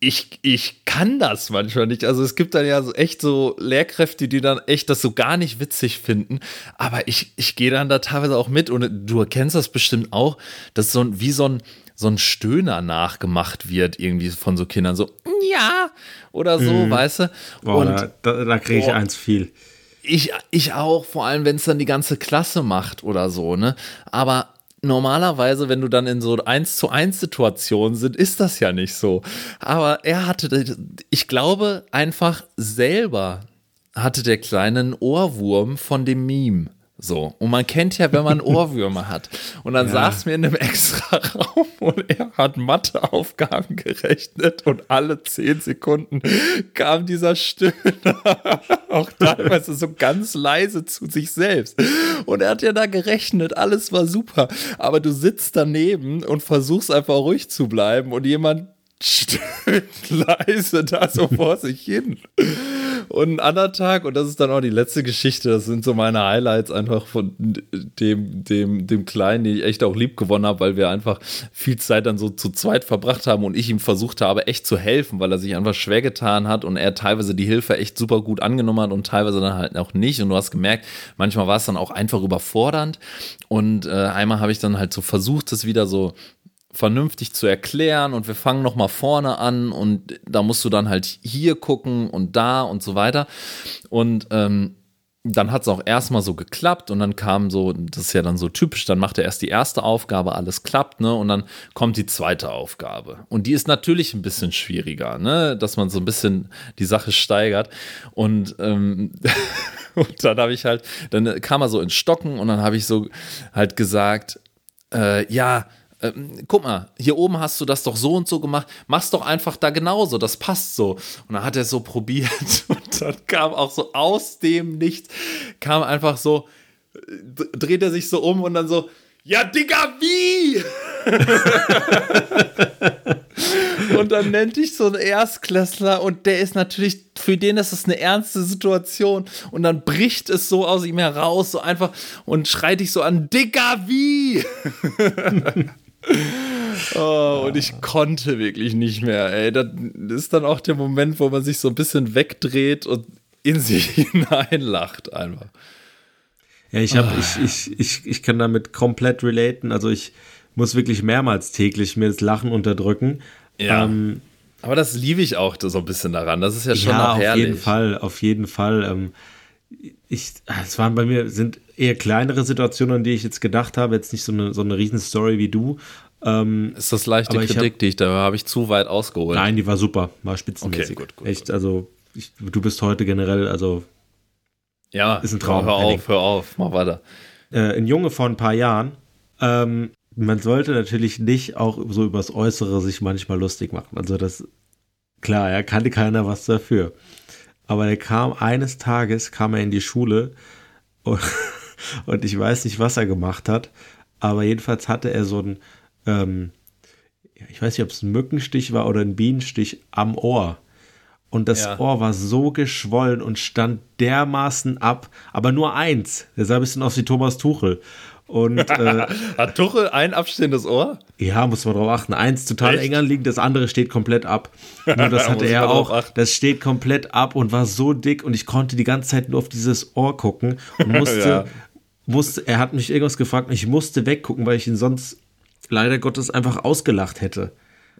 ich, ich kann das manchmal nicht. Also es gibt dann ja so echt so Lehrkräfte, die dann echt das so gar nicht witzig finden. Aber ich, ich gehe dann da teilweise auch mit und du erkennst das bestimmt auch, dass so ein, wie so ein, so ein Stöhner nachgemacht wird, irgendwie von so Kindern, so, ja, oder so, mhm. weißt du? Boah, und da, da kriege ich boah, eins viel. Ich, ich auch, vor allem, wenn es dann die ganze Klasse macht oder so, ne? Aber normalerweise, wenn du dann in so 1 zu 1 Situationen sind, ist das ja nicht so. Aber er hatte, ich glaube, einfach selber hatte der kleinen Ohrwurm von dem Meme. So. Und man kennt ja, wenn man Ohrwürmer hat. Und dann ja. saß mir in einem extra Raum und er hat Matheaufgaben gerechnet und alle zehn Sekunden kam dieser Stöhner auch teilweise so ganz leise zu sich selbst. Und er hat ja da gerechnet, alles war super. Aber du sitzt daneben und versuchst einfach ruhig zu bleiben und jemand stöhnt leise da so vor sich hin. Und einen anderen Tag, und das ist dann auch die letzte Geschichte, das sind so meine Highlights einfach von dem, dem, dem Kleinen, den ich echt auch lieb gewonnen habe, weil wir einfach viel Zeit dann so zu zweit verbracht haben und ich ihm versucht habe, echt zu helfen, weil er sich einfach schwer getan hat und er teilweise die Hilfe echt super gut angenommen hat und teilweise dann halt auch nicht. Und du hast gemerkt, manchmal war es dann auch einfach überfordernd. Und äh, einmal habe ich dann halt so versucht, das wieder so vernünftig zu erklären und wir fangen noch mal vorne an und da musst du dann halt hier gucken und da und so weiter und ähm, dann hat es auch erstmal so geklappt und dann kam so, das ist ja dann so typisch, dann macht er erst die erste Aufgabe, alles klappt, ne? Und dann kommt die zweite Aufgabe. Und die ist natürlich ein bisschen schwieriger, ne? Dass man so ein bisschen die Sache steigert. Und, ähm, und dann habe ich halt, dann kam er so ins Stocken und dann habe ich so halt gesagt, äh, ja, ähm, guck mal, hier oben hast du das doch so und so gemacht, mach's doch einfach da genauso, das passt so. Und dann hat er so probiert und dann kam auch so aus dem Nichts, kam einfach so, dreht er sich so um und dann so, ja, Digga, wie? und dann nennt dich so ein Erstklässler und der ist natürlich, für den ist es eine ernste Situation und dann bricht es so aus ihm heraus, so einfach und schreit dich so an, Digga, wie? Oh, und ich konnte wirklich nicht mehr. Ey, das ist dann auch der Moment, wo man sich so ein bisschen wegdreht und in sich hineinlacht einfach. Ja, ich habe, oh. ich, ich, ich, ich kann damit komplett relaten. Also ich muss wirklich mehrmals täglich mir das Lachen unterdrücken. Ja. Ähm, aber das liebe ich auch so ein bisschen daran. Das ist ja schon ja, auf herrlich. jeden Fall, auf jeden Fall. Ähm, ich, es waren bei mir, sind eher kleinere Situationen, an die ich jetzt gedacht habe, jetzt nicht so eine, so eine Riesenstory wie du. Ähm, ist das leichte Kritik, hab, die ich, da habe ich zu weit ausgeholt. Nein, die war super, war spitzenmäßig. Okay, gut, gut, Echt, also ich, du bist heute generell, also ja, ist ein Traum. Hör auf, hör auf, mach weiter. Äh, ein Junge vor ein paar Jahren, ähm, man sollte natürlich nicht auch so übers Äußere sich manchmal lustig machen. Also das, klar, er kannte keiner was dafür. Aber er kam eines Tages, kam er in die Schule und, und ich weiß nicht, was er gemacht hat, aber jedenfalls hatte er so ein, ähm, ich weiß nicht, ob es ein Mückenstich war oder ein Bienenstich am Ohr. Und das ja. Ohr war so geschwollen und stand dermaßen ab, aber nur eins. Der sah ein bisschen aus wie Thomas Tuchel. Und, äh, Hat Tuchel ein abstehendes Ohr? Ja, muss man drauf achten. Eins total Echt? eng anliegend, das andere steht komplett ab. Nur das hatte er auch. Das steht komplett ab und war so dick und ich konnte die ganze Zeit nur auf dieses Ohr gucken und musste, ja. musste er hat mich irgendwas gefragt und ich musste weggucken, weil ich ihn sonst leider Gottes einfach ausgelacht hätte.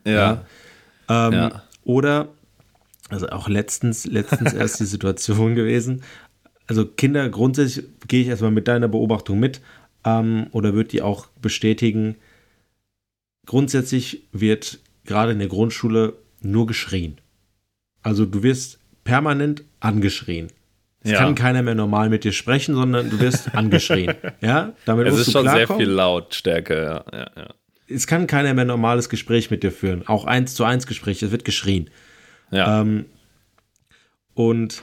Ja. ja. Ähm, ja. Oder, also auch letztens, letztens erst die Situation gewesen. Also Kinder, grundsätzlich gehe ich erstmal mit deiner Beobachtung mit, ähm, oder wird die auch bestätigen, grundsätzlich wird gerade in der Grundschule nur geschrien. Also du wirst permanent angeschrien. Es ja. kann keiner mehr normal mit dir sprechen, sondern du wirst angeschrien. ja, damit es ist schon sehr viel Lautstärke. Ja. Ja, ja. Es kann keiner mehr normales Gespräch mit dir führen. Auch eins zu eins Gespräch. Es wird geschrien. Ja. Ähm, und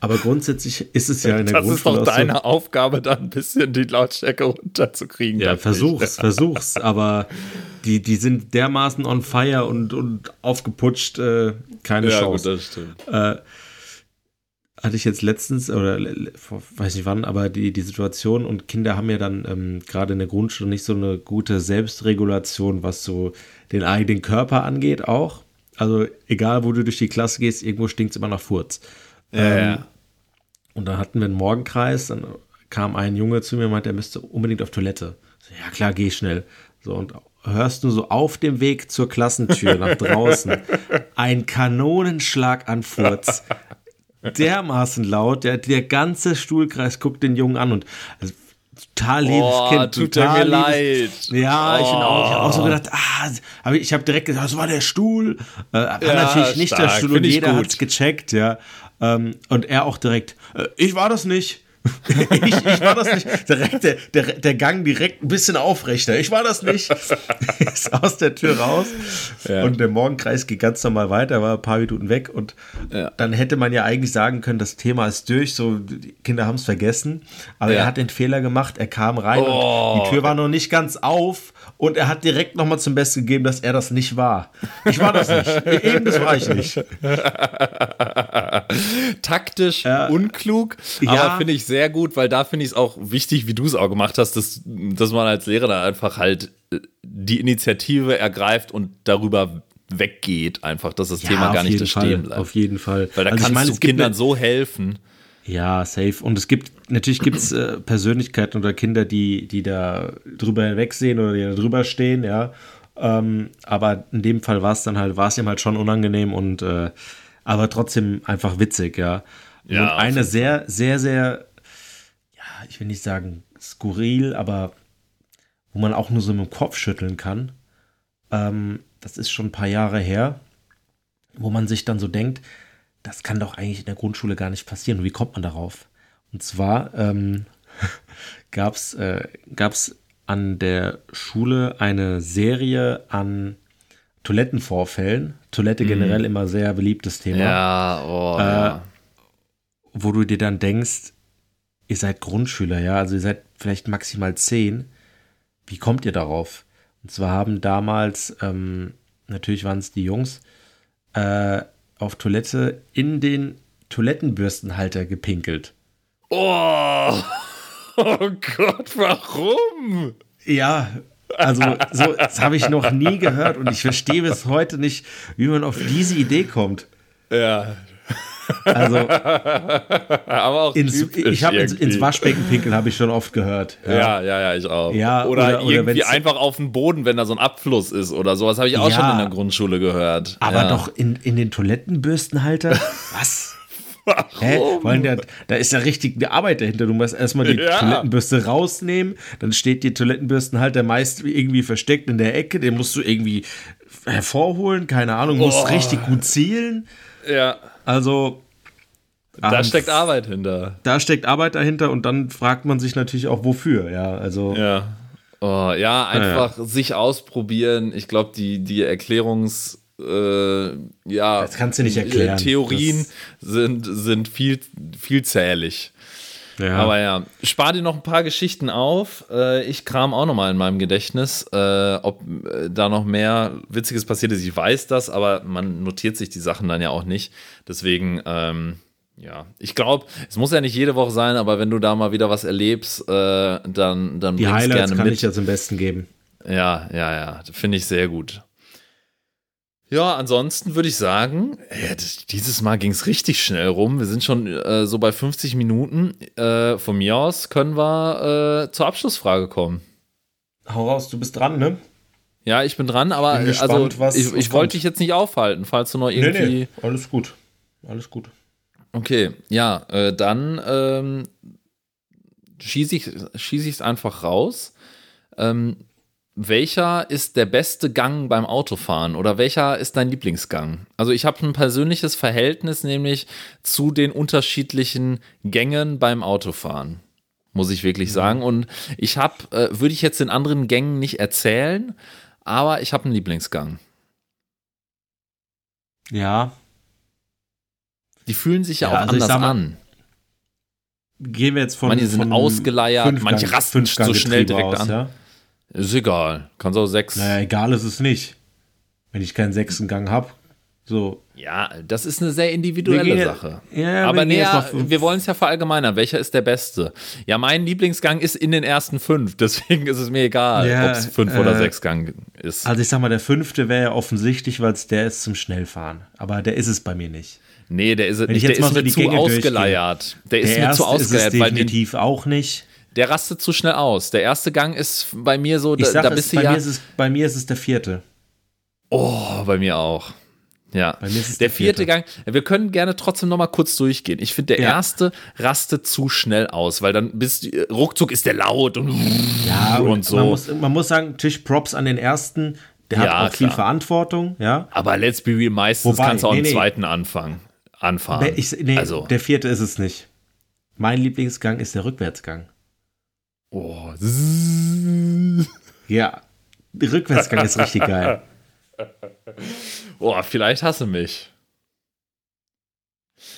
aber grundsätzlich ist es ja in der das Grundschule. Ist doch deine so, Aufgabe, da ein bisschen die Lautstärke runterzukriegen. Ja, versuch's, ich. versuch's. Aber die, die sind dermaßen on fire und, und aufgeputscht, äh, keine ja, Chance. Gut, das stimmt. Äh, hatte ich jetzt letztens, oder weiß nicht wann, aber die, die Situation und Kinder haben ja dann ähm, gerade in der Grundschule nicht so eine gute Selbstregulation, was so den eigenen Körper angeht, auch. Also egal, wo du durch die Klasse gehst, irgendwo stinkt es immer nach Furz. Ja, ähm, Und dann hatten wir einen Morgenkreis, dann kam ein Junge zu mir und meinte, er müsste unbedingt auf Toilette. So, ja klar, geh schnell. So, und hörst du so auf dem Weg zur Klassentür nach draußen ein Kanonenschlag an Furz. Dermaßen laut, der, der ganze Stuhlkreis guckt den Jungen an und also, total liebes oh, Kind. Tut total mir leid. Ja, oh. ich, bin auch, ich habe auch so gedacht, ah, hab ich, ich habe direkt gesagt, das war der Stuhl. Äh, war ja, natürlich nicht stark. der Stuhl und jeder hat es gecheckt, ja. Ähm, und er auch direkt, äh, ich war das nicht. ich, ich, war das nicht. Direkt der, der, der Gang direkt ein bisschen aufrechter. Ich war das nicht. ist aus der Tür raus. Ja. Und der Morgenkreis geht ganz normal weiter, war ein paar Minuten weg. Und ja. dann hätte man ja eigentlich sagen können, das Thema ist durch. So, die Kinder haben es vergessen. Aber ja. er hat den Fehler gemacht. Er kam rein oh. und die Tür war noch nicht ganz auf. Und er hat direkt nochmal zum Besten gegeben, dass er das nicht war. Ich war das nicht. Eben das war ich nicht. Taktisch unklug, aber finde ich sehr gut, weil da finde ich es auch wichtig, wie du es auch gemacht hast, dass, dass man als Lehrer dann einfach halt äh, die Initiative ergreift und darüber weggeht, einfach, dass das ja, Thema gar nicht da stehen bleibt. Auf jeden Fall. Weil da also kannst meine, du Kindern so helfen. Ja, safe. Und es gibt, natürlich gibt es äh, Persönlichkeiten oder Kinder, die, die da drüber hinwegsehen oder die da drüber stehen, ja. Ähm, aber in dem Fall war es dann halt, war es ihm halt schon unangenehm und äh, aber trotzdem einfach witzig, ja. ja und eine sehr, sehr, sehr ich will nicht sagen skurril, aber wo man auch nur so mit dem Kopf schütteln kann. Ähm, das ist schon ein paar Jahre her, wo man sich dann so denkt, das kann doch eigentlich in der Grundschule gar nicht passieren. Und wie kommt man darauf? Und zwar ähm, gab es äh, an der Schule eine Serie an Toilettenvorfällen. Toilette generell immer sehr beliebtes Thema. Ja, oh, Äh, ja. wo du dir dann denkst, ihr seid Grundschüler, ja, also ihr seid vielleicht maximal zehn. Wie kommt ihr darauf? Und zwar haben damals, ähm, natürlich waren es die Jungs, äh, auf Toilette in den Toilettenbürstenhalter gepinkelt. Oh. oh Gott, warum? Ja, also so, das habe ich noch nie gehört und ich verstehe bis heute nicht, wie man auf diese Idee kommt. Ja. Also Aber auch ins, ich habe ins, ins Waschbecken pinkeln habe ich schon oft gehört. Ja, ja, ja, ich auch. Ja, oder, oder- oder irgendwie wenn's- einfach auf den Boden, wenn da so ein Abfluss ist oder sowas, habe ich auch Ja. schon in der Grundschule gehört. Aber ja. doch in, in den Toilettenbürstenhalter? Was? Hä? Warum? Weil da, da ist ja richtig eine Arbeit dahinter. Du musst erstmal die Ja. Toilettenbürste rausnehmen, dann steht die Toilettenbürstenhalter meist irgendwie versteckt in der Ecke, den musst du irgendwie hervorholen, keine Ahnung, musst Oh. richtig gut zielen. Ja, Also. da ähm, steckt Arbeit hinter. Da steckt Arbeit dahinter und dann fragt man sich natürlich auch, wofür, ja. Also. Ja. Oh, ja, einfach sich ausprobieren. Ich glaube, die, die Erklärungs, äh, ja, Das kannst du nicht erklären. Theorien sind, sind viel, vielzählig. Ja. Aber ja, spar dir noch ein paar Geschichten auf. Äh, ich kram auch noch mal in meinem Gedächtnis, äh, ob äh, da noch mehr Witziges passiert ist. Ich weiß das, aber man notiert sich die Sachen dann ja auch nicht. Deswegen, ähm, ja, ich glaube, es muss ja nicht jede Woche sein, aber wenn du da mal wieder was erlebst, äh, dann, dann die Highlights gerne kann mit. ich jetzt am besten geben. Ja, ja, ja, finde ich sehr gut. Ja, ansonsten würde ich sagen, das, dieses Mal ging es richtig schnell rum. Wir sind schon äh, so bei 50 Minuten. Äh, von mir aus können wir äh, zur Abschlussfrage kommen. Hau raus, du bist dran, ne? Ja, ich bin dran, aber Bin gespannt, also ich, ich wollte dich jetzt nicht aufhalten, falls du noch irgendwie. alles gut. Alles gut. Okay, ja, äh, dann ähm, schieße ich es schieß einfach raus. Ähm, welcher ist der beste Gang beim Autofahren oder welcher ist dein Lieblingsgang? Also ich habe ein persönliches Verhältnis nämlich zu den unterschiedlichen Gängen beim Autofahren, muss ich wirklich sagen. Und ich habe, äh, würde ich jetzt den anderen Gängen nicht erzählen, aber ich habe einen Lieblingsgang. Ja, Die fühlen sich ja, Ja, auch also anders mal, an. gehen wir jetzt von. Manche sind ausgeleiert, manche rasten so schnell direkt an. Ja? Ist egal. Kannst auch sechs. Naja, egal ist es nicht. Wenn ich keinen sechsten Gang habe. So. Ja, das ist eine sehr individuelle gehen ja- Sache. ja, Aber fünf- wir wollen es ja verallgemeinern. Welcher ist der beste? Ja, mein Lieblingsgang ist in den ersten fünf. Deswegen ist es mir egal, ob es fünf oder äh, sechs Gang ist. Also ich sag mal, der fünfte wäre ja offensichtlich, weil es der ist zum Schnellfahren. Aber der ist es bei mir nicht. nee, der ist, ich nicht, der ist so mir zu ausgeleiert. Der ist mir zu ist es ausgeleiert, weil den, definitiv auch nicht. Der rastet zu schnell aus. Der erste Gang ist bei mir so, Ich da, sag da es, bist du bei, ja. mir ist es, bei mir ist es der vierte. Oh, bei mir auch. Ja. Bei mir ist es der der vierte vierte. Gang, wir können gerne trotzdem noch mal kurz durchgehen. Ich finde, der Ja. erste rastet zu schnell aus, weil dann bist du, ruckzuck ist der laut und, Ja, und so. Man muss, man muss sagen, Tisch Props an den ersten. Der Ja, hat auch viel klar. Verantwortung, ja. Aber let's be real, meistens Wobei, kannst du auch nee, im nee. zweiten anfangen, anfahren. Ich, nee, also, der vierte ist es nicht. Mein Lieblingsgang ist der Rückwärtsgang. Oh, Ja, Rückwärtsgang ist richtig geil. oh, vielleicht hasse mich.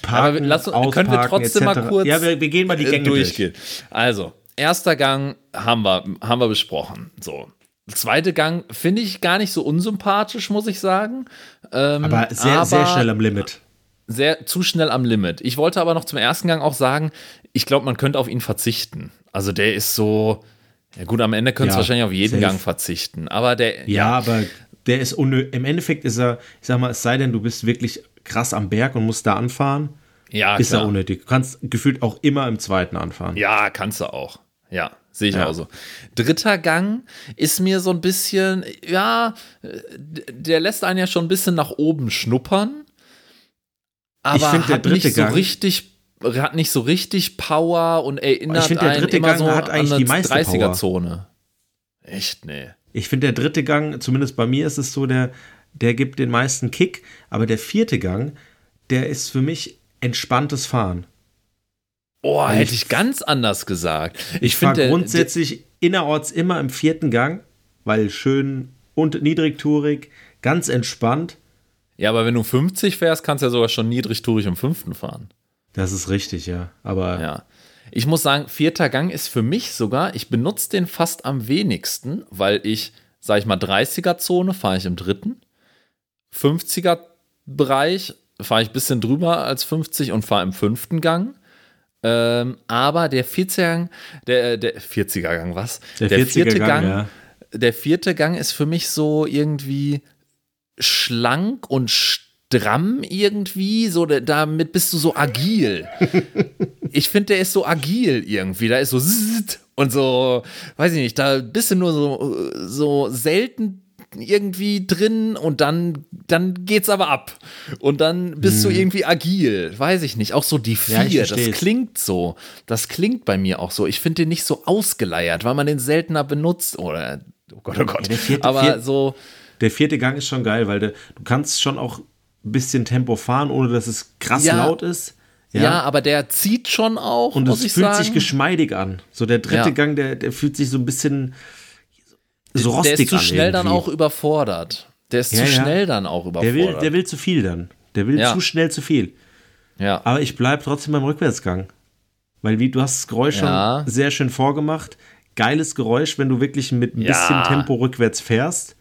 Parken, Aber lass uns- können wir ausparken, trotzdem mal kurz, Ja, wir, wir gehen mal die äh, Gänge durchgehen. Also, erster Gang haben wir, haben wir besprochen. So. Zweite Gang finde ich gar nicht so unsympathisch, muss ich sagen. Ähm, durch. Aber sehr, sehr schnell am Limit. sehr zu schnell am Limit. Ich wollte aber noch zum ersten Gang auch sagen, ich glaube, man könnte auf ihn verzichten. Also der ist so, ja gut, am Ende könntest du Ja, wahrscheinlich auf jeden safe. Gang verzichten. Aber der, Ja, aber der ist unnö Im Endeffekt ist er, ich sag mal, es sei denn, du bist wirklich krass am Berg und musst da anfahren, ja, ist klar. er unnötig. Du kannst gefühlt auch immer im zweiten anfahren. Ja, kannst du auch. Ja, sehe ich Ja. auch so. Dritter Gang ist mir so ein bisschen, ja, der lässt einen ja schon ein bisschen nach oben schnuppern. Aber find, der hat dritte nicht so Gang- richtig, hat nicht so richtig Power und erinnert Ich find, der dritte Gang so hat eigentlich an die meiste Power. 30er-Zone. Echt, nee. Ich finde, der dritte Gang, zumindest bei mir ist es so, der, der gibt den meisten Kick, aber der vierte Gang, der ist für mich entspanntes Fahren. Oh, hätte ich ganz anders gesagt. Ich, Ich fahre finde grundsätzlich innerorts immer im vierten Gang, weil schön und niedrigtourig, ganz entspannt. Ja, aber wenn du 50 fährst, kannst du ja sogar schon niedrigtourig im fünften fahren. Das ist richtig, ja. Aber Ja. Ich muss sagen, vierter Gang ist für mich sogar, ich benutze den fast am wenigsten, weil ich, sag ich mal, 30er-Zone fahre ich im dritten, 50er-Bereich fahre ich ein bisschen drüber als 50 und fahre im fünften Gang. Ähm, aber der 40er Gang, der, der 40er Gang, was? Der 40er Gang, ja. der vierte Gang ist für mich so irgendwie schlank und stramm irgendwie, so da- damit bist du so agil. ich finde, der ist so agil irgendwie, da ist so und so, weiß ich nicht, da bist du nur so, so selten irgendwie drin und dann, dann geht's aber ab. Und dann bist du irgendwie agil, weiß ich nicht. Auch so die Ja, vier, das versteh's. klingt so. Das klingt bei mir auch so. Ich finde den nicht so ausgeleiert, weil man den seltener benutzt. Oder, oh Gott, oh Gott. der vierte- aber vier- so, der vierte Gang ist schon geil, weil der, du kannst schon auch bisschen Tempo fahren, ohne dass es krass Ja. laut ist. ja. aber der zieht schon auch, Und es fühlt sagen. sich geschmeidig an. So der dritte Ja. Gang, der, der fühlt sich so ein bisschen so rostig der ist zu an. schnell dann irgendwie. auch überfordert. Der ist Ja, zu ja. schnell dann auch Der überfordert. will, der will zu viel dann. Der will Ja. zu schnell zu viel. ja. Aber ich bleibe trotzdem beim Rückwärtsgang. Weil wie du hast das Geräusch Ja. schon sehr schön vorgemacht. Geiles Geräusch, wenn du wirklich mit ein Ja. bisschen Tempo rückwärts fährst.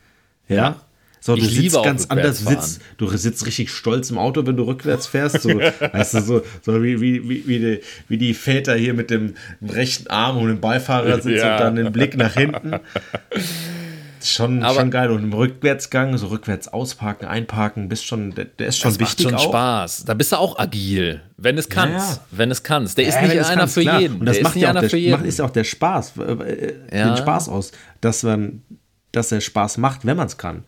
Ja. So, du Ich sitzt ganz anders, sitzt, du sitzt richtig stolz im Auto, wenn du rückwärts fährst. So, weißt du, so, so wie, wie, wie, wie, die, wie die Väter hier mit dem rechten Arm und dem Beifahrersitz Ja. und dann den Blick nach hinten. Schon, Aber- schon geil. Und im Rückwärtsgang, so rückwärts ausparken, einparken, bist schon, der, der ist schon das macht wichtig schon auch. Spaß. Da bist du auch agil, wenn es kannst. ja. Wenn es kannst. Der ist Ja, nicht wenn es einer kannst, für klar. jeden. Und das der macht ist nicht ja auch einer der, für jeden. macht, ist auch der Spaß, äh, äh, Ja. den Spaß aus, dass man, dass er Spaß macht, wenn man es kann.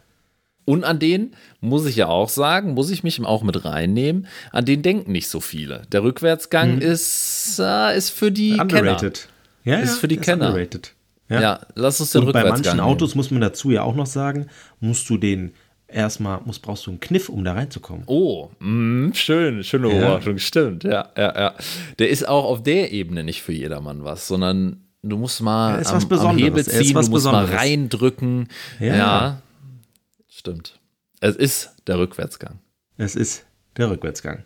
Und an den muss ich ja auch sagen, muss ich mich auch mit reinnehmen, an den denken nicht so viele. Der Rückwärtsgang ist, äh, ist für die. Underrated. Ja, Ist ja, für die ist Kenner. Underrated. Kenner. Ja, lass uns den Und bei Rückwärtsgang manchen Autos nehmen. muss man dazu ja auch noch sagen, musst du den erstmal, musst, brauchst du einen Kniff, um da reinzukommen. Oh, mh, schön, schöne Ja. Beobachtung, stimmt, ja, ja, ja. Der ist auch auf der Ebene nicht für jedermann was, sondern du musst mal ist am, was am. Hebel ist ziehen, was du musst mal Besonderes. reindrücken. Ja. ja, stimmt. Es ist der Rückwärtsgang. Es ist der Rückwärtsgang.